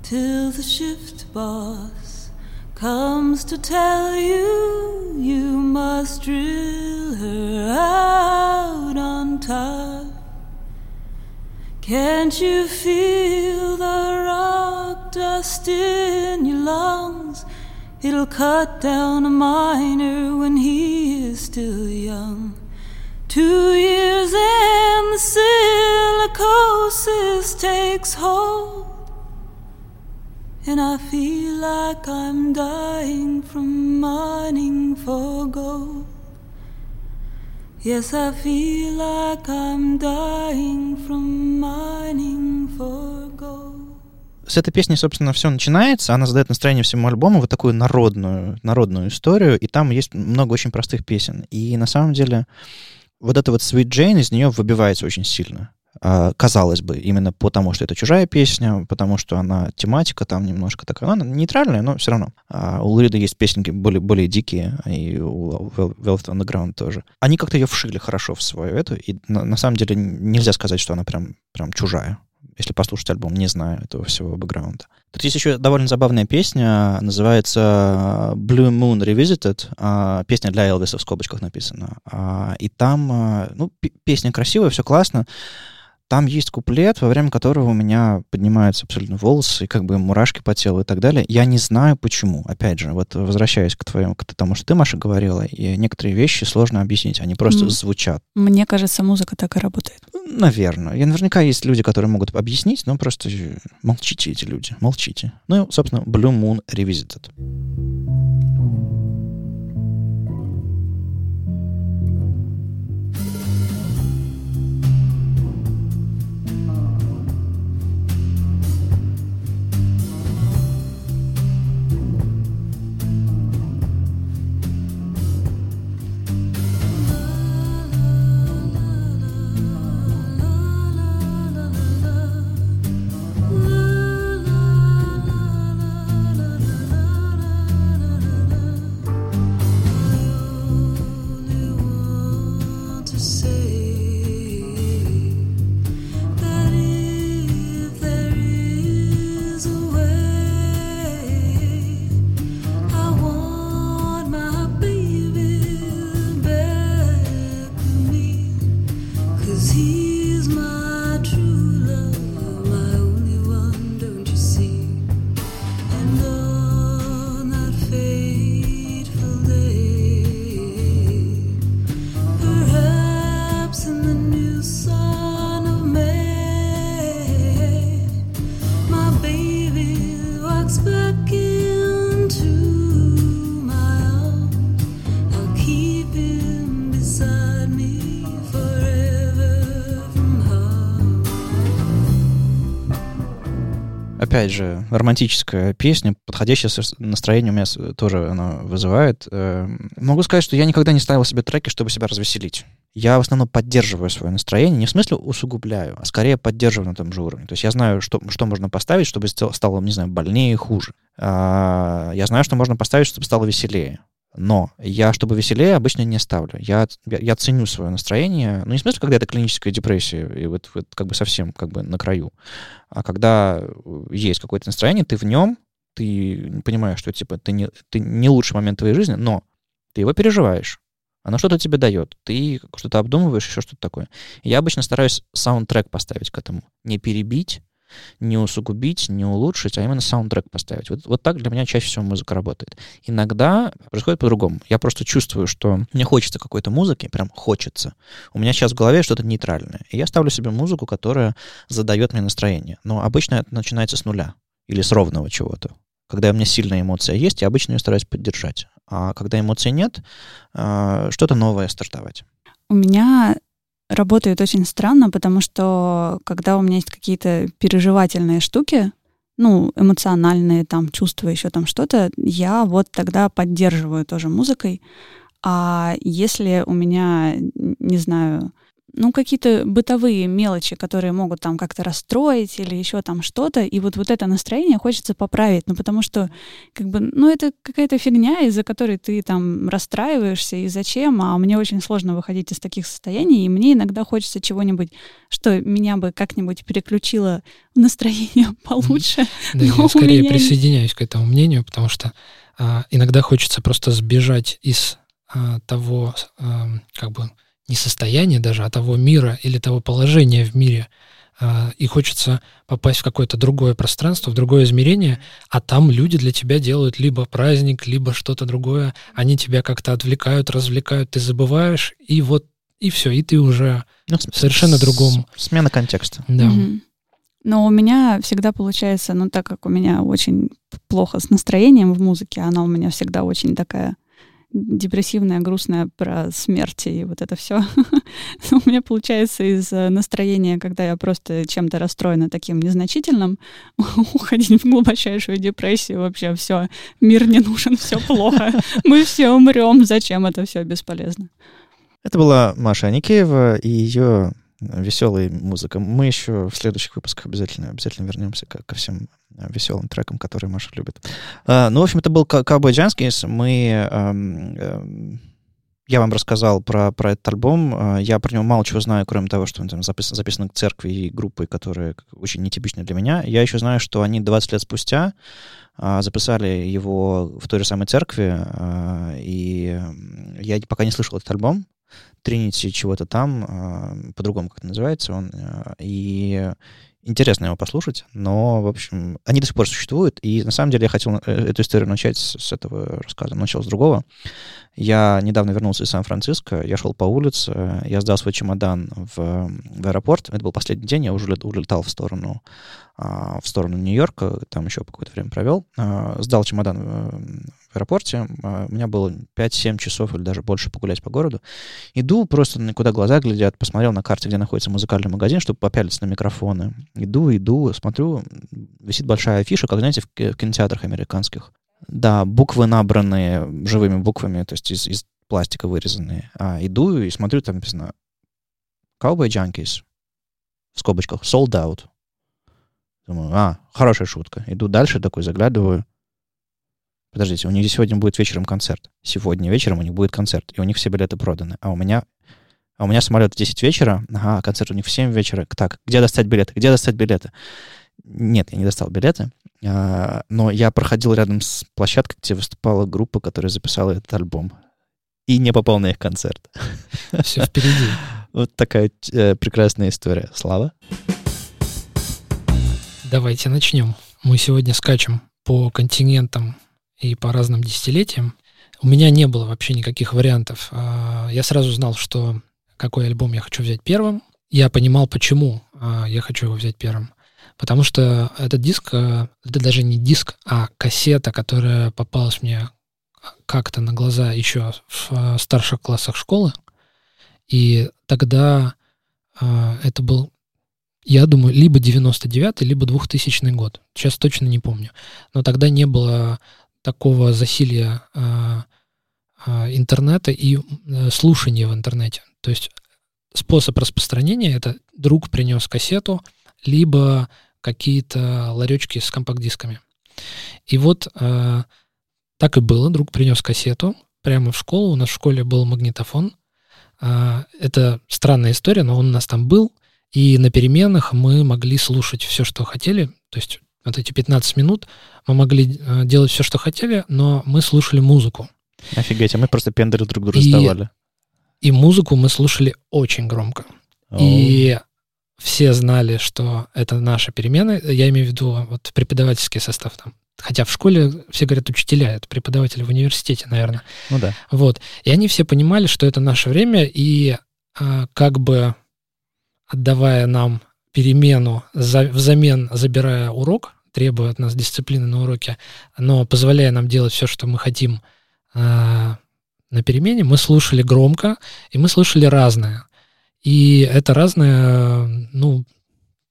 till the shift boss comes to tell you you must drill her out on top. Can't you feel the rock dust in your lungs? It'll cut down a miner when he is still young. Two years and the silicosis takes hold. And I feel like I'm dying from mining for gold. Yes, I feel like I'm dying from mining for gold. С этой песни, собственно, все начинается. Она задает настроение всему альбому, вот такую народную, народную историю, и там есть много очень простых песен. И на самом деле вот эта вот Sweet Jane из нее выбивается очень сильно. А, казалось бы, именно потому, что это чужая песня, потому что она тематика там немножко такая, она нейтральная, но все равно. А у Лурида есть песенки более, более дикие, и у Vel- Velvet Underground тоже. Они как-то ее вшили хорошо в свою эту, и на, на самом деле нельзя сказать, что она прям, прям чужая. Если послушать альбом, не знаю этого всего бэкграунда. Тут есть еще довольно забавная песня, называется Blue Moon Revisited. а, Песня для Элвиса в скобочках написана. И там, ну, песня красивая, все классно. Там есть куплет, во время которого у меня поднимаются абсолютно волосы, и как бы мурашки по телу и так далее. Я не знаю почему. Опять же, вот возвращаясь к твоему, к тому, что ты, Маша, говорила, и некоторые вещи сложно объяснить, они просто Мгм. звучат. Мне кажется, музыка так и работает. Наверное. И наверняка есть люди, которые могут объяснить, но просто э, молчите эти люди, молчите. Ну и, собственно, Blue Moon Revisited. Опять же, романтическая песня, подходящее настроение у меня тоже она вызывает. Э, Могу сказать, что я никогда не ставил себе треки, чтобы себя развеселить. Я в основном поддерживаю свое настроение, не в смысле усугубляю, а скорее поддерживаю на том же уровне. То есть я знаю, что, что можно поставить, чтобы стало, не знаю, больнее, хуже. А, Я знаю, что можно поставить, чтобы стало веселее. Но я, чтобы веселее, обычно не ставлю. Я, я, я ценю свое настроение. Ну, не в смысле, когда это клиническая депрессия, и вот, вот как бы совсем как бы на краю. А когда есть какое-то настроение, ты в нем, ты понимаешь, что типа ты не, ты не лучший момент твоей жизни, но ты его переживаешь. Оно что-то тебе дает. Ты что-то обдумываешь, еще что-то такое. Я обычно стараюсь саундтрек поставить к этому. Не перебить, не усугубить, не улучшить, а именно саундтрек поставить. Вот, вот так для меня чаще всего музыка работает. Иногда происходит по-другому. Я просто чувствую, что мне хочется какой-то музыки, прям хочется. У меня сейчас в голове что-то нейтральное. И я ставлю себе музыку, которая задает мне настроение. Но обычно это начинается с нуля или с ровного чего-то. Когда у меня сильная эмоция есть, я обычно ее стараюсь поддержать. А когда эмоций нет, а, что-то новое стартовать. У меня работает очень странно, потому что когда у меня есть какие-то переживательные штуки, ну, эмоциональные там чувства, еще там что-то, я вот тогда поддерживаю тоже музыкой. А если у меня, не знаю, ну, какие-то бытовые мелочи, которые могут там как-то расстроить или еще там что-то, и вот, вот это настроение хочется поправить, ну, потому что, как бы, ну, это какая-то фигня, из-за которой ты там расстраиваешься, и зачем, а мне очень сложно выходить из таких состояний, и мне иногда хочется чего-нибудь, что меня бы как-нибудь переключило в настроение получше. Да, я скорее присоединяюсь к этому мнению, потому что а, иногда хочется просто сбежать из а, того, а, как бы, не состояние даже, а того мира или того положения в мире, а, и хочется попасть в какое-то другое пространство, в другое измерение, а там люди для тебя делают либо праздник, либо что-то другое, они тебя как-то отвлекают, развлекают, ты забываешь, и вот, и все, и ты уже ну, совершенно с, другом. Смена контекста. Да. Угу. Но у меня всегда получается, ну так как у меня очень плохо с настроением в музыке, она у меня всегда очень такая депрессивная, грустная про смерть и вот это все. У меня получается из э, настроения, когда я просто чем-то расстроена таким незначительным, уходить в глубочайшую депрессию, вообще все, мир не нужен, все плохо, мы все умрем, зачем это все бесполезно. Это была Маша Аникеева и ее веселая музыка. Мы еще в следующих выпусках обязательно, обязательно вернемся ко, ко всем э, веселым трекам, которые Маша любит. А, ну, в общем, это был Cowboy Janskis. Мы... Эм, эм, я вам рассказал про, про этот альбом. А, я про него мало чего знаю, кроме того, что он там записан, записан к церкви и группой, которые очень нетипичны для меня. Я еще знаю, что они 20 лет спустя а, записали его в той же самой церкви, и я пока не слышал этот альбом. Тринити чего-то там, а, по-другому как называется он, а, и интересно его послушать, но, в общем, они до сих пор существуют, и на самом деле я хотел э, эту историю начать с, с этого рассказа, начал с другого. Я недавно вернулся из Сан-Франциско, я шел по улице, я сдал свой чемодан в, в аэропорт, это был последний день, я уже улетал в сторону, а, в сторону Нью-Йорка, там еще какое-то время провел, сдал чемодан в аэропорте. А, у меня было 5-7 часов или даже больше погулять по городу. Иду, просто никуда глаза глядят, посмотрел на карте, где находится музыкальный магазин, чтобы попялиться на микрофоны. Иду, иду, смотрю, висит большая афиша, как, знаете, в кинотеатрах американских. Да, буквы набранные живыми буквами, то есть из, из пластика вырезанные. А иду и смотрю, там написано Cowboy Junkies, в скобочках, sold out. Думаю, а, хорошая шутка. Иду дальше, такой заглядываю. Подождите, у них сегодня будет вечером концерт. Сегодня вечером у них будет концерт, и у них все билеты проданы. А у меня, а у меня самолет в 10 вечера, ага, концерт у них в 7 вечера. Так, где достать билеты? Где достать билеты? Нет, я не достал билеты, а, но я проходил рядом с площадкой, где выступала группа, которая записала этот альбом. И не попал на их концерт. Все впереди. Вот такая э, прекрасная история. Слава. Давайте начнем. Мы сегодня скачем по континентам и по разным десятилетиям. У меня не было вообще никаких вариантов. А, я сразу знал, что какой альбом я хочу взять первым. Я понимал, почему а, я хочу его взять первым. Потому что этот диск, а, это даже не диск, а кассета, которая попалась мне как-то на глаза еще в старших классах школы. И тогда это был, я думаю, либо 99 либо 2000 год. Сейчас точно не помню. Но тогда не было такого засилия э, э, интернета и э, слушания в интернете. То есть способ распространения это друг принес кассету, либо какие-то ларечки с компакт-дисками. И вот э, так и было, друг принес кассету, прямо в школу. У нас в школе был магнитофон. А, Это странная история, но он у нас там был. И на переменах мы могли слушать все, что хотели. То есть вот эти 15 минут мы могли э, делать все, что хотели, но мы слушали музыку. Офигеть, а мы просто пендеры друг другу И- раздавали. И музыку мы слушали очень громко. И все знали, что это наши перемены. Я имею в виду вот преподавательский состав там. Хотя в школе все говорят учителя, это преподаватели в университете, наверное. Ну да. Вот. И они все понимали, что это наше время, и а, как бы отдавая нам перемену, за- взамен забирая урок, требуя от нас дисциплины на уроке, но позволяя нам делать все, что мы хотим а, на перемене, мы слушали громко, и мы слушали разное. И это разное, ну,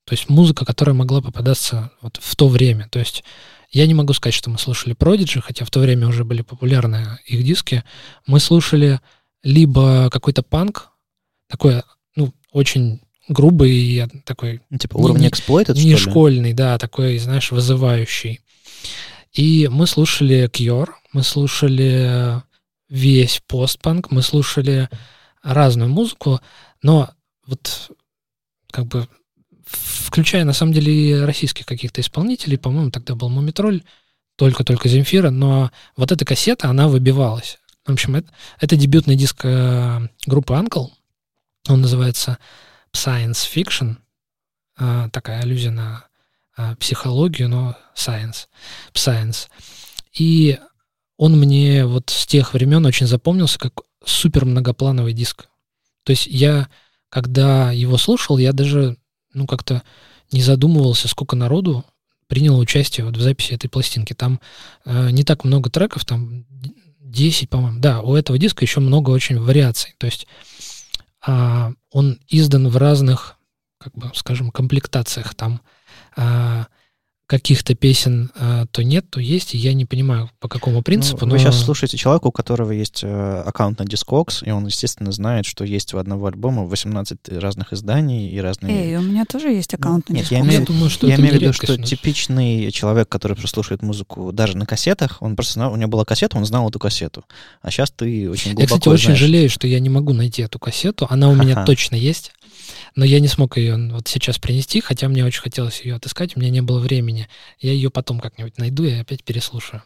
то есть музыка, которая могла попадаться вот в то время. То есть я не могу сказать, что мы слушали Prodigy, хотя в то время уже были популярны их диски. Мы слушали либо какой-то панк, такой, ну, очень грубый и такой Ну, Типа Не- уровень не- эксплойта, не школьный, да, такой, знаешь, вызывающий. И мы слушали Кьор, мы слушали весь постпанк, мы слушали разную музыку, но вот как бы включая на самом деле и российских каких-то исполнителей, по-моему, тогда был Мумитроль, только-только Земфира, но вот эта кассета, она выбивалась. В общем, это, это дебютный диск э, группы Uncle, он называется Science Fiction, а, такая аллюзия на а, психологию, но science, science. И он мне вот с тех времен очень запомнился как супер многоплановый диск. То есть я, когда его слушал, я даже, ну, как-то не задумывался, сколько народу приняло участие вот в записи этой пластинки. Там э, не так много треков, там 10, по-моему. Да, у этого диска еще много очень вариаций. То есть он издан в разных, как бы, скажем, комплектациях. Там а, каких-то песен а, то нет, то есть, и я не понимаю, по какому принципу. Ну, но... Вы сейчас слушаете человека, у которого есть э, аккаунт на Discogs, и он, естественно, знает, что есть у одного альбома 18 разных изданий и разные... Эй, у меня тоже есть аккаунт на нет, я имею- Я думаю, что Я имею в виду, что нас. типичный человек, который прослушивает музыку даже на кассетах, он просто знал, у него была кассета, он знал эту кассету. А сейчас ты очень Я, глубоко кстати, очень знаешь. жалею, что я не могу найти эту кассету. Она у меня точно есть, но я не смог ее вот сейчас принести, хотя мне очень хотелось ее отыскать, у меня не было времени. Я ее потом как-нибудь найду и опять переслушаю.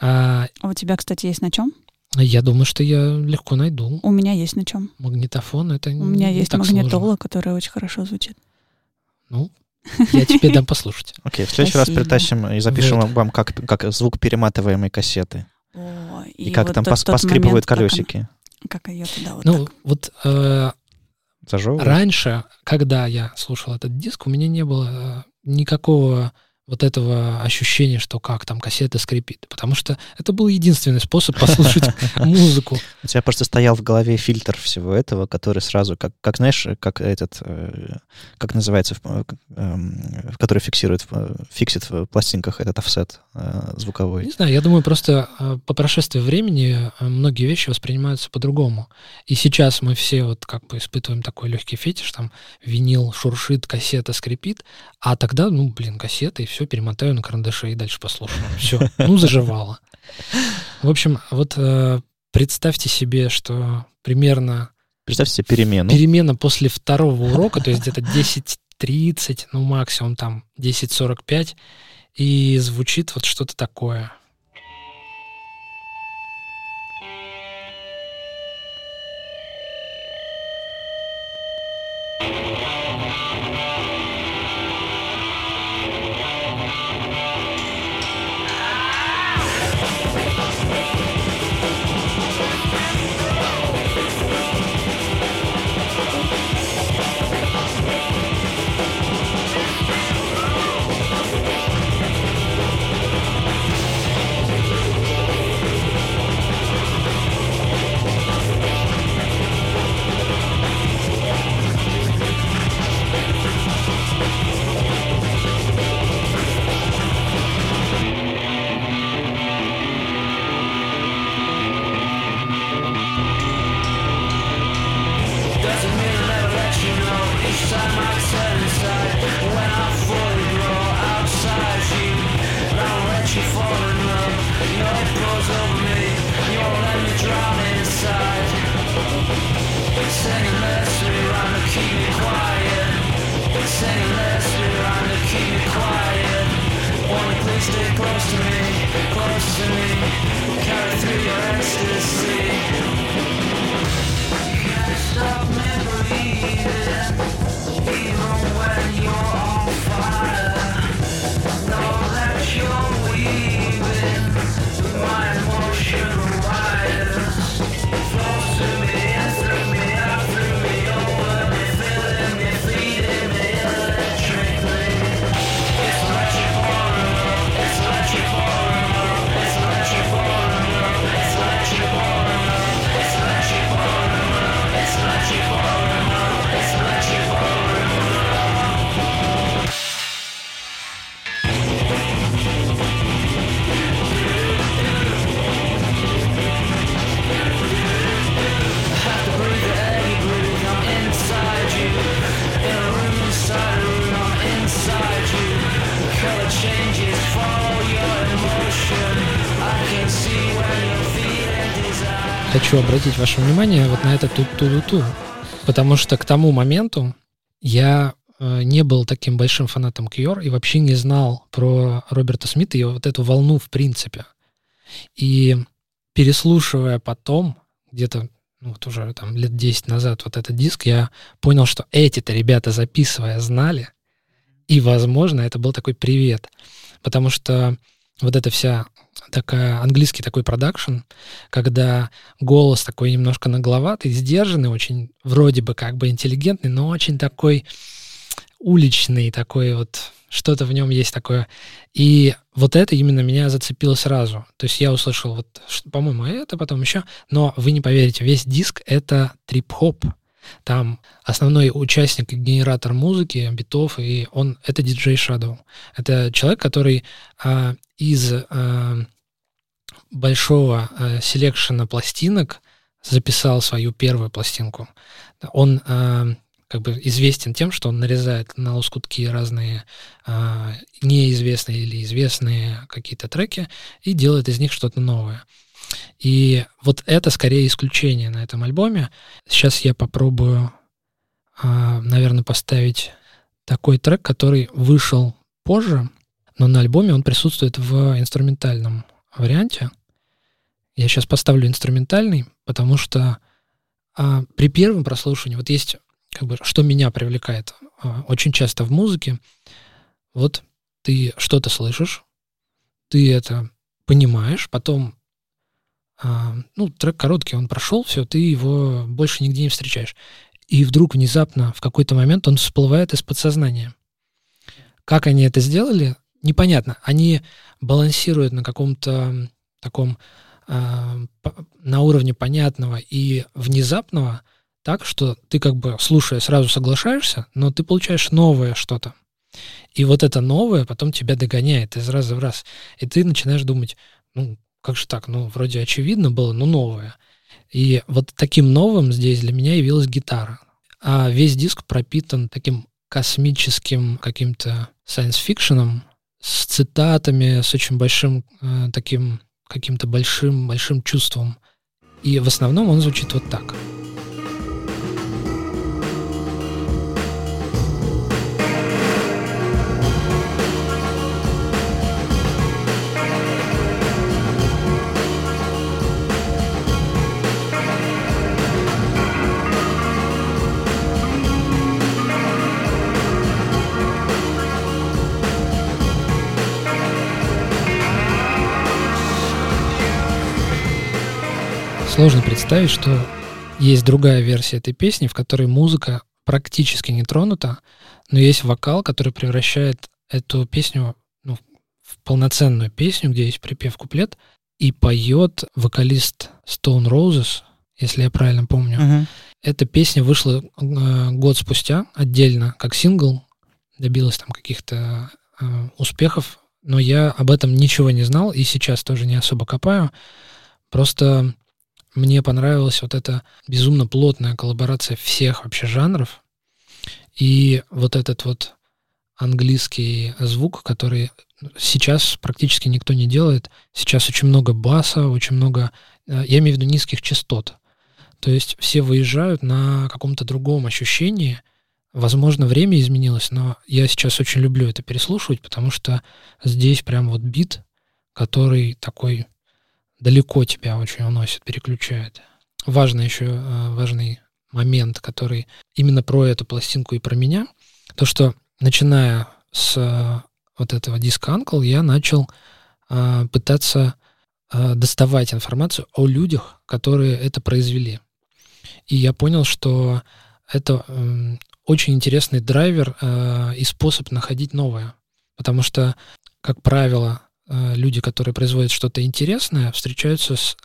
А, А у тебя, кстати, есть на чем? я думаю, что я легко найду. У меня есть на чем. Магнитофон это У меня не есть так магнитола, сложно. которая очень хорошо звучит. Ну, я тебе дам послушать. Окей, в следующий раз притащим и запишем вам как, как звук перематываемой кассеты. О, И, как вот там тот- поскрипывают колесики. Как ее туда вот Ну, так. вот э, Зажевывают? Раньше, когда я слушал этот диск, у меня не было э, никакого вот этого ощущения, что как там кассета скрипит. Потому что это был единственный способ послушать музыку. У тебя просто стоял в голове фильтр всего этого, который сразу, как, как знаешь, как этот, э, как называется, э, эм, который фиксирует, фиксит в пластинках этот офсет э, звуковой. Не знаю, я думаю, просто по прошествии времени многие вещи воспринимаются по-другому. И сейчас мы все вот как бы испытываем такой легкий фетиш, там винил шуршит, кассета скрипит, а тогда, ну, блин, кассета, и все, перемотаю на карандаше и дальше послушаю. Все, ну, заживало. В общем, вот э, представьте себе, что примерно Представьте себе перемену. перемена после второго урока, то есть где-то 10.30, ну, максимум там 10.45, и звучит вот что-то такое. Хочу обратить ваше внимание вот на это тут-ту-ту-ту. Потому что к тому моменту я э, не был таким большим фанатом Кьор и вообще не знал про Роберта Смита и вот эту волну в принципе. И переслушивая потом, где-то ну, вот уже там лет 10 назад вот этот диск, я понял, что эти-то ребята, записывая, знали. И, возможно, это был такой привет. Потому что вот эта вся такая английский такой продакшн, когда голос такой немножко нагловатый, сдержанный, очень вроде бы как бы интеллигентный, но очень такой уличный, такой вот что-то в нем есть такое. И вот это именно меня зацепило сразу. То есть я услышал, вот, по-моему, это, потом еще. Но вы не поверите, весь диск — это трип-хоп. Там основной участник и генератор музыки, битов, и он — это диджей Shadow. Это человек, который а, из а, большого а, селекшена пластинок записал свою первую пластинку. Он а, как бы известен тем, что он нарезает на лоскутки разные а, неизвестные или известные какие-то треки и делает из них что-то новое. И вот это скорее исключение на этом альбоме. Сейчас я попробую, а, наверное, поставить такой трек, который вышел позже, но на альбоме он присутствует в инструментальном варианте. Я сейчас поставлю инструментальный, потому что а, при первом прослушивании вот есть как бы, что меня привлекает а, очень часто в музыке, вот ты что-то слышишь, ты это понимаешь, потом, а, ну, трек короткий, он прошел, все, ты его больше нигде не встречаешь. И вдруг внезапно в какой-то момент он всплывает из подсознания. Как они это сделали, непонятно. Они балансируют на каком-то таком на уровне понятного и внезапного, так, что ты как бы, слушая, сразу соглашаешься, но ты получаешь новое что-то. И вот это новое потом тебя догоняет из раза в раз. И ты начинаешь думать, ну, как же так, ну, вроде очевидно было, но новое. И вот таким новым здесь для меня явилась гитара. А весь диск пропитан таким космическим каким-то science fiction ом с цитатами, с очень большим э, таким каким-то большим, большим чувством. И в основном он звучит вот так. Сложно представить, что есть другая версия этой песни, в которой музыка практически не тронута, но есть вокал, который превращает эту песню ну, в полноценную песню, где есть припев куплет, и поет вокалист Stone Roses, если я правильно помню. Мгм. Эта песня вышла э, год спустя отдельно, как сингл, добилась там каких-то э, успехов, но я об этом ничего не знал и сейчас тоже не особо копаю. Просто мне понравилась вот эта безумно плотная коллаборация всех вообще жанров и вот этот вот английский звук, который сейчас практически никто не делает. Сейчас очень много баса, очень много, э, я имею в виду низких частот. То есть все выезжают на каком-то другом ощущении, Возможно, время изменилось, но я сейчас очень люблю это переслушивать, потому что здесь прям вот бит, который такой далеко тебя очень уносит, переключает. Важный еще, э, важный момент, который именно про эту пластинку и про меня, то, что начиная с э, вот этого диска Uncle, я начал э, пытаться доставать информацию о людях, которые это произвели. И я понял, что это эм, очень интересный драйвер э, и способ находить новое. Потому что, как правило, э, люди, которые производят что-то интересное, встречаются с...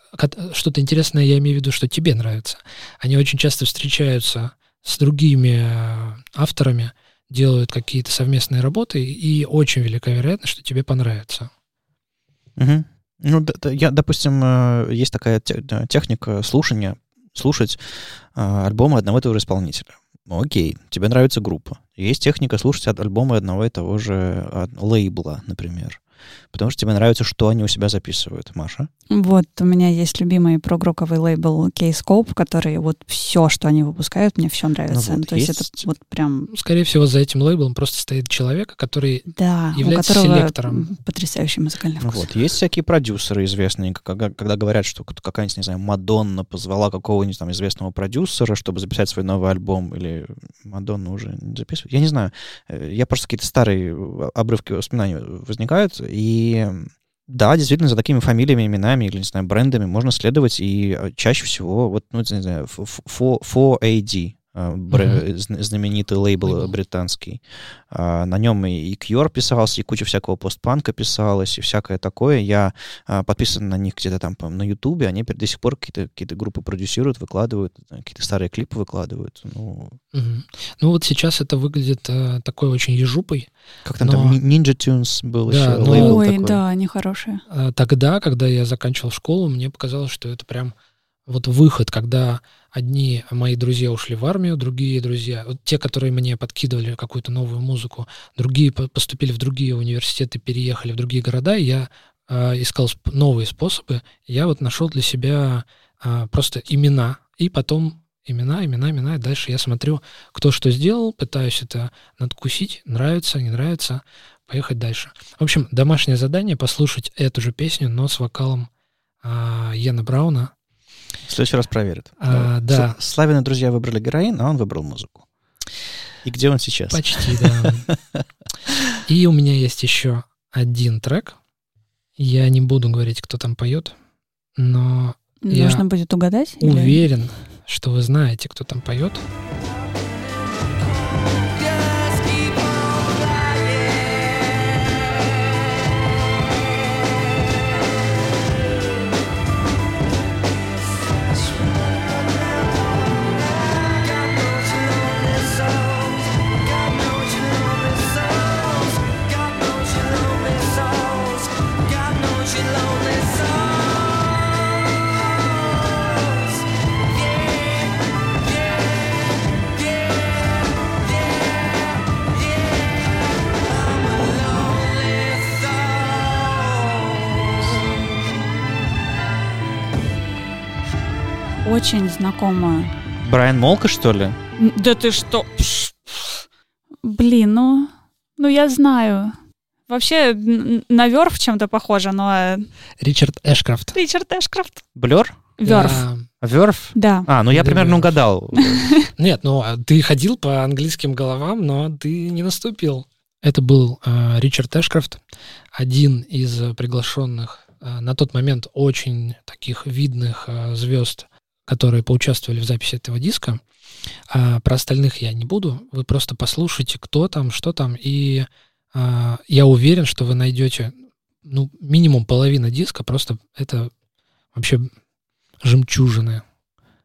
Что-то интересное, я имею в виду, что тебе нравится. Они очень часто встречаются с другими э, авторами, делают какие-то совместные работы, и очень велика вероятность, что тебе понравится. Угу. Ну, я, допустим, э, есть такая техника слушания, слушать э, альбомы одного и того же исполнителя. Окей, тебе нравится группа. Есть техника слушать от альбома одного и того же лейбла, например потому что тебе нравится, что они у себя записывают. Маша? Вот, у меня есть любимый прогроковый лейбл K-Scope, который вот все, что они выпускают, мне все нравится. Ну, вот, то есть... есть это вот прям... Скорее всего, за этим лейблом просто стоит человек, который да, является у селектором. потрясающий музыкальный вкус. Ну, вот, есть всякие продюсеры известные, когда, когда говорят, что какая-нибудь, не знаю, Мадонна позвала какого-нибудь там известного продюсера, чтобы записать свой новый альбом, или Мадонна уже не записывает. Я не знаю. Э, я просто какие-то старые обрывки воспоминаний возникают, и да, действительно, за такими фамилиями, именами или, не знаю, брендами можно следовать, и э, чаще всего, вот, ну, не знаю, 4AD, mm-hmm. знаменитый лейбл британский. А, на нем и Cure писался, и куча всякого постпанка писалась, и всякое такое. Я а, подписан на них где-то там на Ютубе, они до сих пор какие-то какие группы продюсируют, выкладывают, э, какие-то старые клипы выкладывают. Ну, mm-hmm. ну вот сейчас это выглядит а, такой очень ежупой. Как там, но... там Ninja Tunes был да, еще но... лейбл Ой, такой. да, они хорошие. Тогда, когда я заканчивал школу, мне показалось, что это прям вот выход, когда одни мои друзья ушли в армию, другие друзья, вот те, которые мне подкидывали какую-то новую музыку, другие поступили в другие университеты, переехали в другие города, и я э, искал сп- новые способы, я вот нашел для себя э, просто имена, и потом имена, имена, имена, и дальше я смотрю, кто что сделал, пытаюсь это надкусить, нравится, не нравится, поехать дальше. В общем, домашнее задание — послушать эту же песню, но с вокалом э, Йена Брауна, в следующий раз проверят. А, да. Славины друзья выбрали героин, а он выбрал музыку. И где он сейчас? Почти, да. И у меня есть еще один трек. Я не буду говорить, кто там поет, но Нужно я будет угадать? Уверен, или? что вы знаете, кто там поет. Очень знакомая. Брайан Молка, что ли? Да ты что? Блин, ну, ну я знаю. Вообще на Верф чем-то похоже, но... Э, Ричард Эшкрафт. Ричард Эшкрафт. Блер? Верф. Верф? Да. А, ну я примерно угадал. Нет, ну а ты ходил по английским головам, но ты не наступил. Это был э, Ричард Эшкрафт, один из приглашенных э, на тот момент очень таких видных э, звезд которые поучаствовали в записи этого диска. А про остальных я не буду. Вы просто послушайте, кто там, что там, и а, я уверен, что вы найдете ну, минимум половина диска, просто это вообще жемчужины.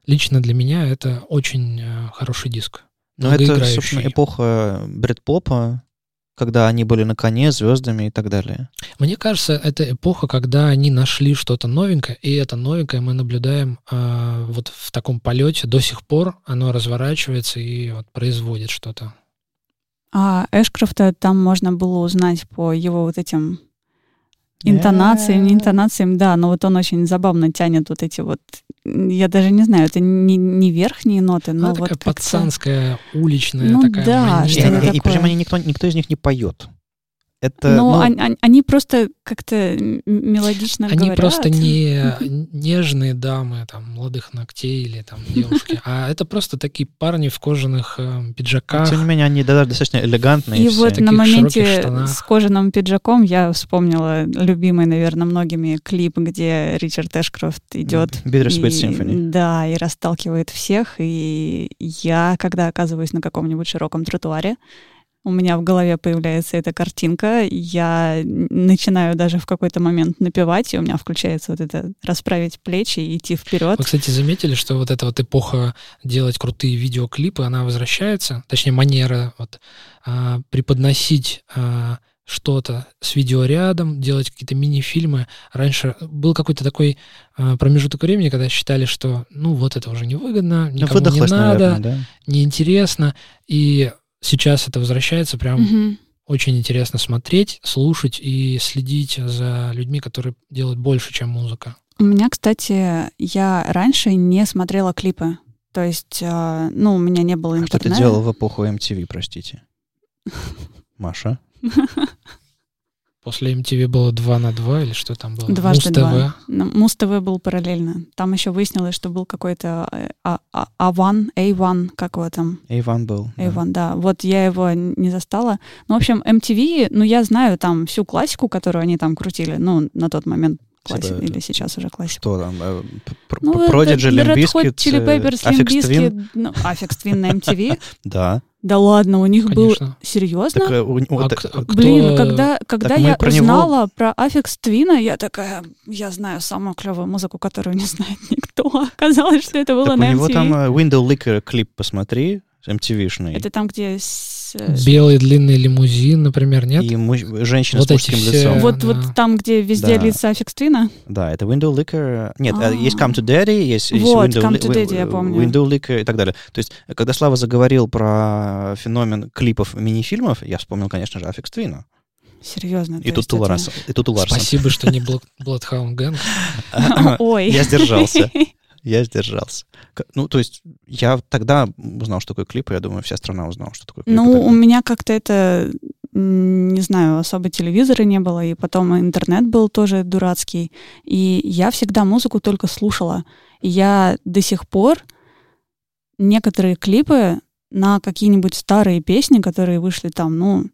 Лично для меня это очень а, хороший диск. Ну, это, собственно, эпоха бред-попа, когда они были на коне, звездами и так далее. Мне кажется, это эпоха, когда они нашли что-то новенькое, и это новенькое мы наблюдаем э, вот в таком полете до сих пор. Оно разворачивается и вот производит что-то. А Эшкрофта там можно было узнать по его вот этим Интонациям, не интонациям, да, но вот он очень забавно тянет вот эти вот, я даже не знаю, это не, не верхние ноты, но Она вот такая пацанская, уличная, Ну такая да, И, что-то манера. и- и такое. причем они никто, никто из них не поет. Это, Ну, ну, они, они- просто как-то мелодично Они говорят. просто не нежные дамы, там, молодых ногтей или там девушки, а это просто такие парни в кожаных э, пиджаках. тем не менее, они даже достаточно элегантные И все. вот на моменте с кожаным пиджаком я вспомнила любимый, наверное, многими клип, где Ричард Эшкрофт идет. Bittersweet Symphony. Да, и расталкивает всех. И я, когда оказываюсь на каком-нибудь широком тротуаре, у меня в голове появляется эта картинка, я начинаю даже в какой-то момент напевать, и у меня включается вот это расправить плечи и идти вперед. Вы, кстати, заметили, что вот эта вот эпоха делать крутые видеоклипы, она возвращается, точнее, манера вот, а, преподносить а, что-то с видеорядом, делать какие-то мини-фильмы. Раньше был какой-то такой а, промежуток времени, когда считали, что ну вот это уже невыгодно, Ну, никому не надо, наверное, да? неинтересно. И сейчас это возвращается прям Мгм. очень интересно смотреть, слушать и следить за людьми, которые делают больше, чем музыка. У меня, кстати, я раньше не смотрела клипы. То есть, а, ну, у меня не было А Что интернета. ты делал в эпоху MTV, простите? Маша? После MTV было 2 на 2 или что там было? Дважды Муз-ТВ. Муз-ТВ был параллельно. Там еще выяснилось, что был какой-то э, А- А- А1, A1, как его там, Иван был. да. A1, да. Вот я его не застала. Ну, в общем, MTV, ну, я знаю там всю классику, которую они там крутили, ну, на тот момент классика, Типа, или сейчас уже классика. Что там? э, Ну, Hot Bizkit, Chili э, Peppers, ну, Aphex Twin на MTV. Да. Да ладно, у них был... Серьезно? Так, э, у- у- А кто- Блин, когда, когда я про него- узнала про Аффикс Твина, я такая, я знаю самую клевую музыку, которую не знает никто. Оказалось, что это было так у на него MTV. там Window Liquor клип посмотри, MTV-шный. Это там, где... с- э, Белый длинный лимузин, например, нет? И муж- женщина Вот с мужским все- лицом. Вот, да. вот там, где везде Да. лица Aphex Twin а. Да, это Windowlicker. Нет, А. э, есть Come to Daddy, есть, есть Вот, Window, Come to Daddy, я помню. Windowlicker и так далее. То есть, когда Слава заговорил про феномен клипов мини-фильмов, я вспомнил, конечно же, Aphex Twin а. Серьезно. И тут это-. И тут Ларсон. Спасибо, что не Blood- Bloodhound Gang. Ой. Я сдержался. Я сдержался. Ну, то есть, я тогда узнал, что такое клип, и я думаю, вся страна узнала, что такое клип. Ну, тогда. у меня как-то это, не знаю, особо телевизора не было, и потом интернет был тоже дурацкий. И я всегда музыку только слушала. И я до сих пор некоторые клипы на какие-нибудь старые песни, которые вышли там, ну,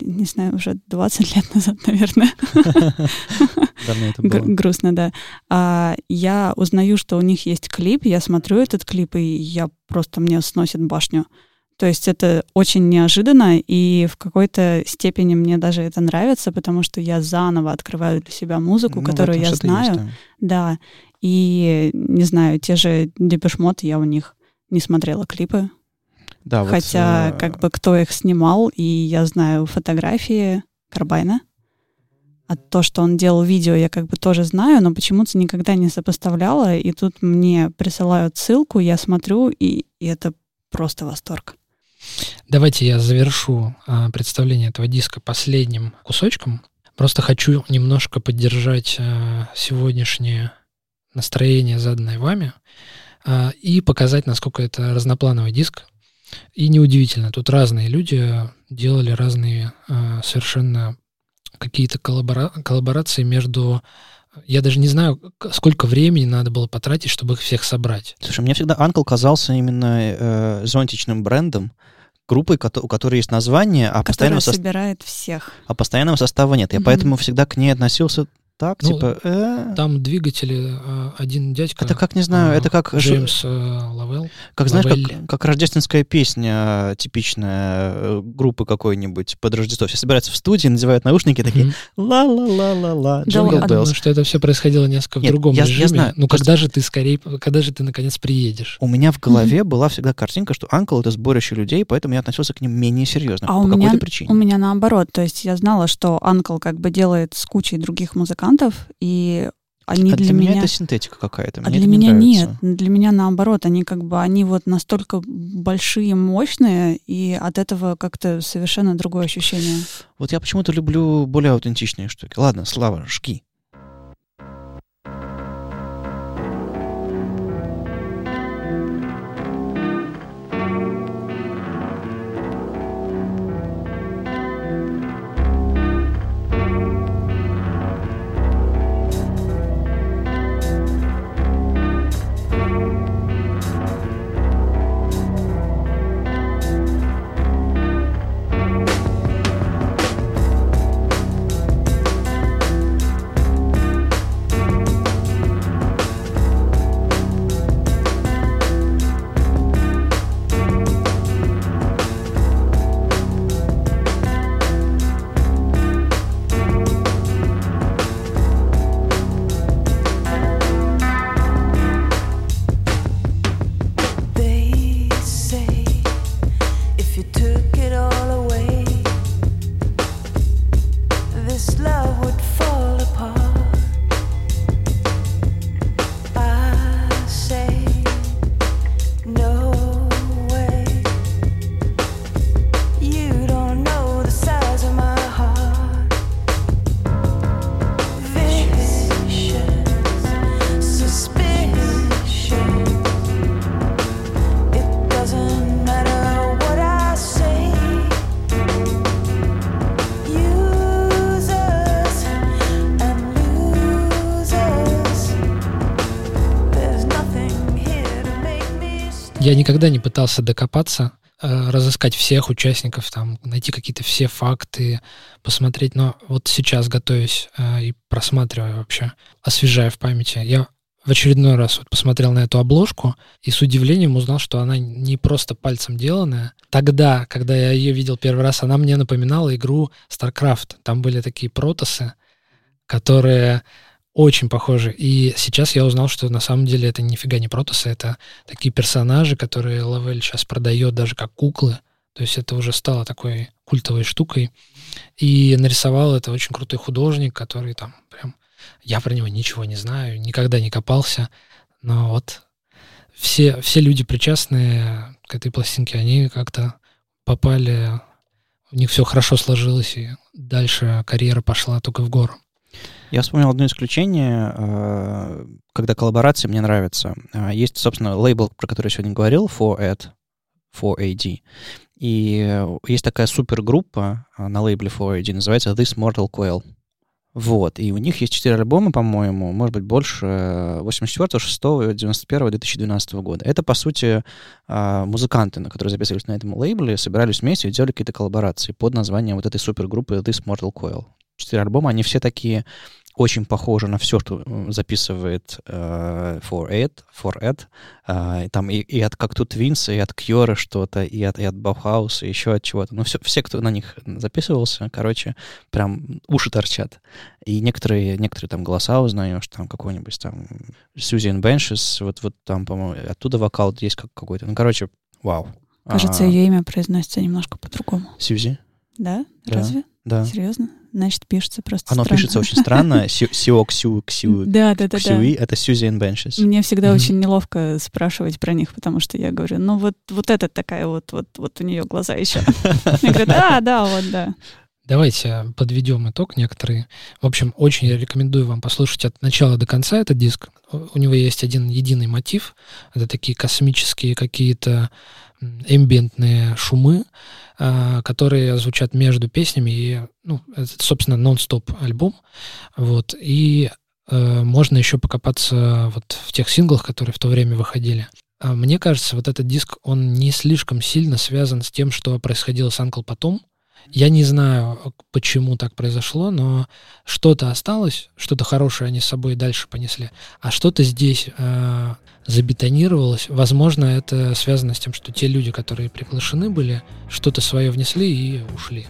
не знаю, уже 20 лет назад, наверное. Грустно, да. А, я узнаю, что у них есть клип, я смотрю этот клип, и я просто мне сносит башню. То есть это очень неожиданно, и в какой-то степени мне даже это нравится, потому что я заново открываю для себя музыку, Ну, которую я что-то есть, знаю. да. Да. И, не знаю, те же Депешмот, я у них не смотрела клипы. Да, вот, Хотя, э, как бы, кто их снимал, и я знаю фотографии Карбайна. А то, что он делал видео, я как бы тоже знаю, но почему-то никогда не сопоставляла. И тут мне присылают ссылку, я смотрю, и, и это просто восторг. Давайте я завершу а, представление этого диска последним кусочком. Просто хочу немножко поддержать а, сегодняшнее настроение, заданное вами, а, и показать, насколько это разноплановый диск. И неудивительно, тут разные люди делали разные а, совершенно какие-то коллабора- коллаборации между... Я даже не знаю, сколько времени надо было потратить, чтобы их всех собрать. Слушай, мне всегда Анкл казался именно э, зонтичным брендом, группой, у которой есть название, а которая постоянного, сос- собирает всех. а постоянного состава нет. Я Мгм. поэтому всегда к ней относился так, Ну, типа... э, Там двигатели, а, один дядька... это как, не знаю, а, это как... Джеймс э, Лавелл. Как, знаешь, как, как рождественская песня типичная э, группы какой-нибудь под Рождество. Все собираются в студии, надевают наушники, такие ла-ла-ла-ла-ла. Я думаю, Bells. что это все происходило несколько в Нет, другом я- я режиме. знаю. Ну, Просто- когда же ты скорее, когда же ты наконец приедешь? У меня в голове была всегда картинка, что Анкл — это сборище людей, поэтому я относился к ним менее серьезно. А по у меня, какой-то у причине. меня наоборот. То есть я знала, что Анкл как бы делает с кучей других музыкантов, и они а для, для меня меня... это синтетика какая-то. А Мне для не меня нравится. нет. Для меня наоборот, они как бы они вот настолько большие, мощные, и от этого как-то совершенно другое ощущение. Вот я почему-то люблю более аутентичные штуки. Ладно, Слава, жги. Я никогда не пытался докопаться, э, разыскать всех участников, там, найти какие-то все факты, посмотреть. Но вот сейчас, готовясь э, и просматривая вообще, освежая в памяти, я в очередной раз вот посмотрел на эту обложку и с удивлением узнал, что она не просто пальцем деланная. Тогда, когда я ее видел первый раз, она мне напоминала игру StarCraft. Там были такие протосы, которые очень похожи. И сейчас я узнал, что на самом деле это нифига не протосы, это такие персонажи, которые Лавель сейчас продает даже как куклы. То есть это уже стало такой культовой штукой. И нарисовал это очень крутой художник, который там прям... Я про него ничего не знаю, никогда не копался. Но вот все, все люди, причастные к этой пластинке, они как-то попали... У них все хорошо сложилось, и дальше карьера пошла только в гору. Я вспомнил одно исключение, э, когда коллаборации мне нравятся. Э, Есть, собственно, лейбл, про который я сегодня говорил, 4AD, 4AD. И есть такая супергруппа э, на лейбле 4AD, называется This Mortal Coil. Вот, и у них есть четыре альбома, по-моему, может быть, больше, э, 84, 6, 91, 2012 года. Это, по сути, музыканты, на которые записывались на этом лейбле, собирались вместе и делали какие-то коллаборации под названием вот этой супергруппы This Mortal Coil. Четыре альбома, они все такие очень похожи на все, что записывает э, 4Ed, 4Ed. Э, там и, и от как тут Twins, и от Cure что-то, и от, и от и еще от чего-то. Ну, все, все, кто на них записывался, короче, прям уши торчат. И некоторые, некоторые там голоса узнаешь, там какой-нибудь там Susan Benches, вот, вот там, по-моему, оттуда вокал есть как какой-то. Ну, короче, вау. Кажется, А, ее имя произносится немножко по-другому. Сьюзи, Да? Да. Разве? Да. Серьезно? Значит, пишется просто Оно странно. пишется очень странно. Сио, Ксю, Ксю, Да, да, да, да. Ксюи — это Сьюзен Беншес. Мне всегда очень неловко спрашивать про них, потому что я говорю, ну вот, вот эта такая вот, вот, вот у нее глаза еще. Я говорю, да, да, вот, да. Давайте подведем итог некоторые. В общем, очень я рекомендую вам послушать от начала до конца этот диск. У него есть один единый мотив. Это такие космические какие-то эмбиентные шумы, которые звучат между песнями. И, ну, это, собственно, нон-стоп альбом. Вот. И э, можно еще покопаться вот в тех синглах, которые в то время выходили. А Мне кажется, вот этот диск, он не слишком сильно связан с тем, что происходило с Анкл потом. Я не знаю, почему так произошло, но что-то осталось, что-то хорошее они с собой дальше понесли, а что-то здесь э, забетонировалось. Возможно, это связано с тем, что те люди, которые приглашены были, что-то свое внесли и ушли.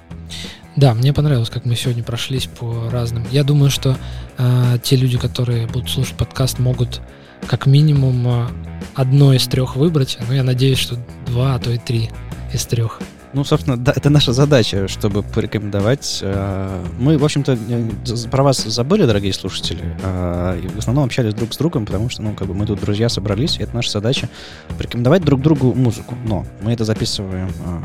Да, мне понравилось, как мы сегодня прошлись по разным. Я думаю, что э, те люди, которые будут слушать подкаст, могут как минимум э, одно из трех выбрать. Но я надеюсь, что два, а то и три из трех. Ну, собственно, да, это наша задача, чтобы порекомендовать. э, Мы, в общем-то, про вас забыли, дорогие слушатели, э, и в основном общались друг с другом, потому что, ну, как бы мы тут друзья собрались, и это наша задача порекомендовать друг другу музыку. Но мы это записываем э,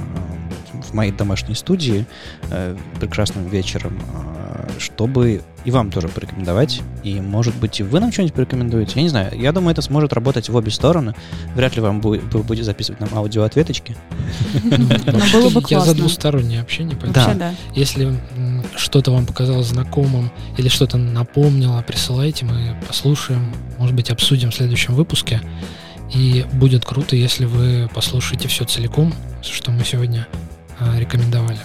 в моей домашней студии э, прекрасным вечером, э, чтобы и вам тоже порекомендовать. И, может быть, и вы нам что-нибудь порекомендуете. Я не знаю. Я думаю, это сможет работать в обе стороны. Вряд ли вам будет, вы будете записывать нам аудиоответочки. Вообще, было бы Я за классно. двустороннее общение, Да. Если что-то вам показалось знакомым или что-то напомнило, присылайте, мы послушаем, может быть, обсудим в следующем выпуске. И будет круто, если вы послушаете все целиком, что мы сегодня рекомендовали.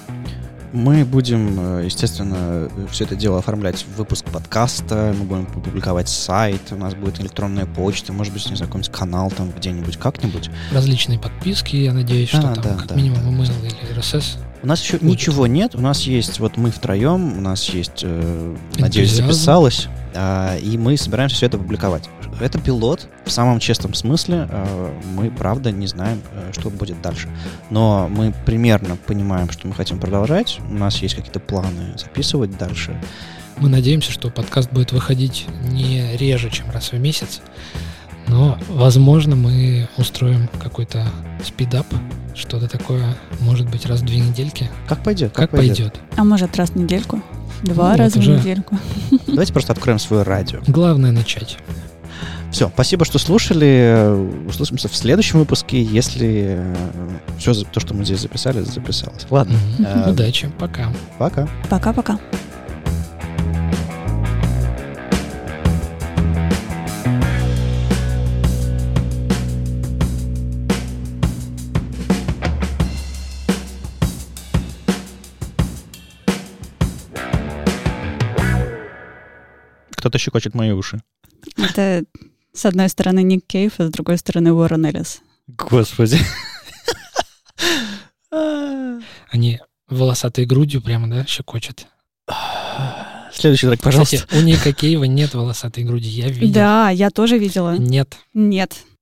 Мы будем, э, естественно, все это дело оформлять в выпуск подкаста, мы будем публиковать сайт, у нас будет электронная почта, может быть, не знаю, какой-нибудь канал там где-нибудь, как-нибудь. Различные подписки, я надеюсь, что Да, там да, как да, минимум да. email или RSS. У нас еще Будет. ничего нет, у нас есть, вот мы втроем, у нас есть, э, надеюсь, записалось, и мы собираемся все это публиковать. Это пилот, в самом честном смысле, э, мы, правда, не знаем, э, что будет дальше. Но мы примерно понимаем, что мы хотим продолжать, у нас есть какие-то планы записывать дальше. Мы надеемся, что подкаст будет выходить не реже, чем раз в месяц. Но, возможно, мы устроим какой-то спидап, что-то такое, может быть, раз в две недельки. Как пойдет? Как, пойдет. А может, раз в недельку? Два Ну, раза в уже. недельку. Давайте просто откроем свое радио. Главное начать. Все, спасибо, что слушали. Услышимся в следующем выпуске, если все то, что мы здесь записали, записалось. Ладно. Э, Удачи, пока. пока. Пока-пока. Кто-то щекочет мои уши. Это с одной стороны Ник Кейв, а с другой стороны Уоррен Эллис. Господи. Они волосатой грудью прямо, да, щекочут. Следующий трек, пожалуйста. Кстати, у Ника Кейва нет волосатой груди, я видел. Да, я тоже видела. Нет. Нет.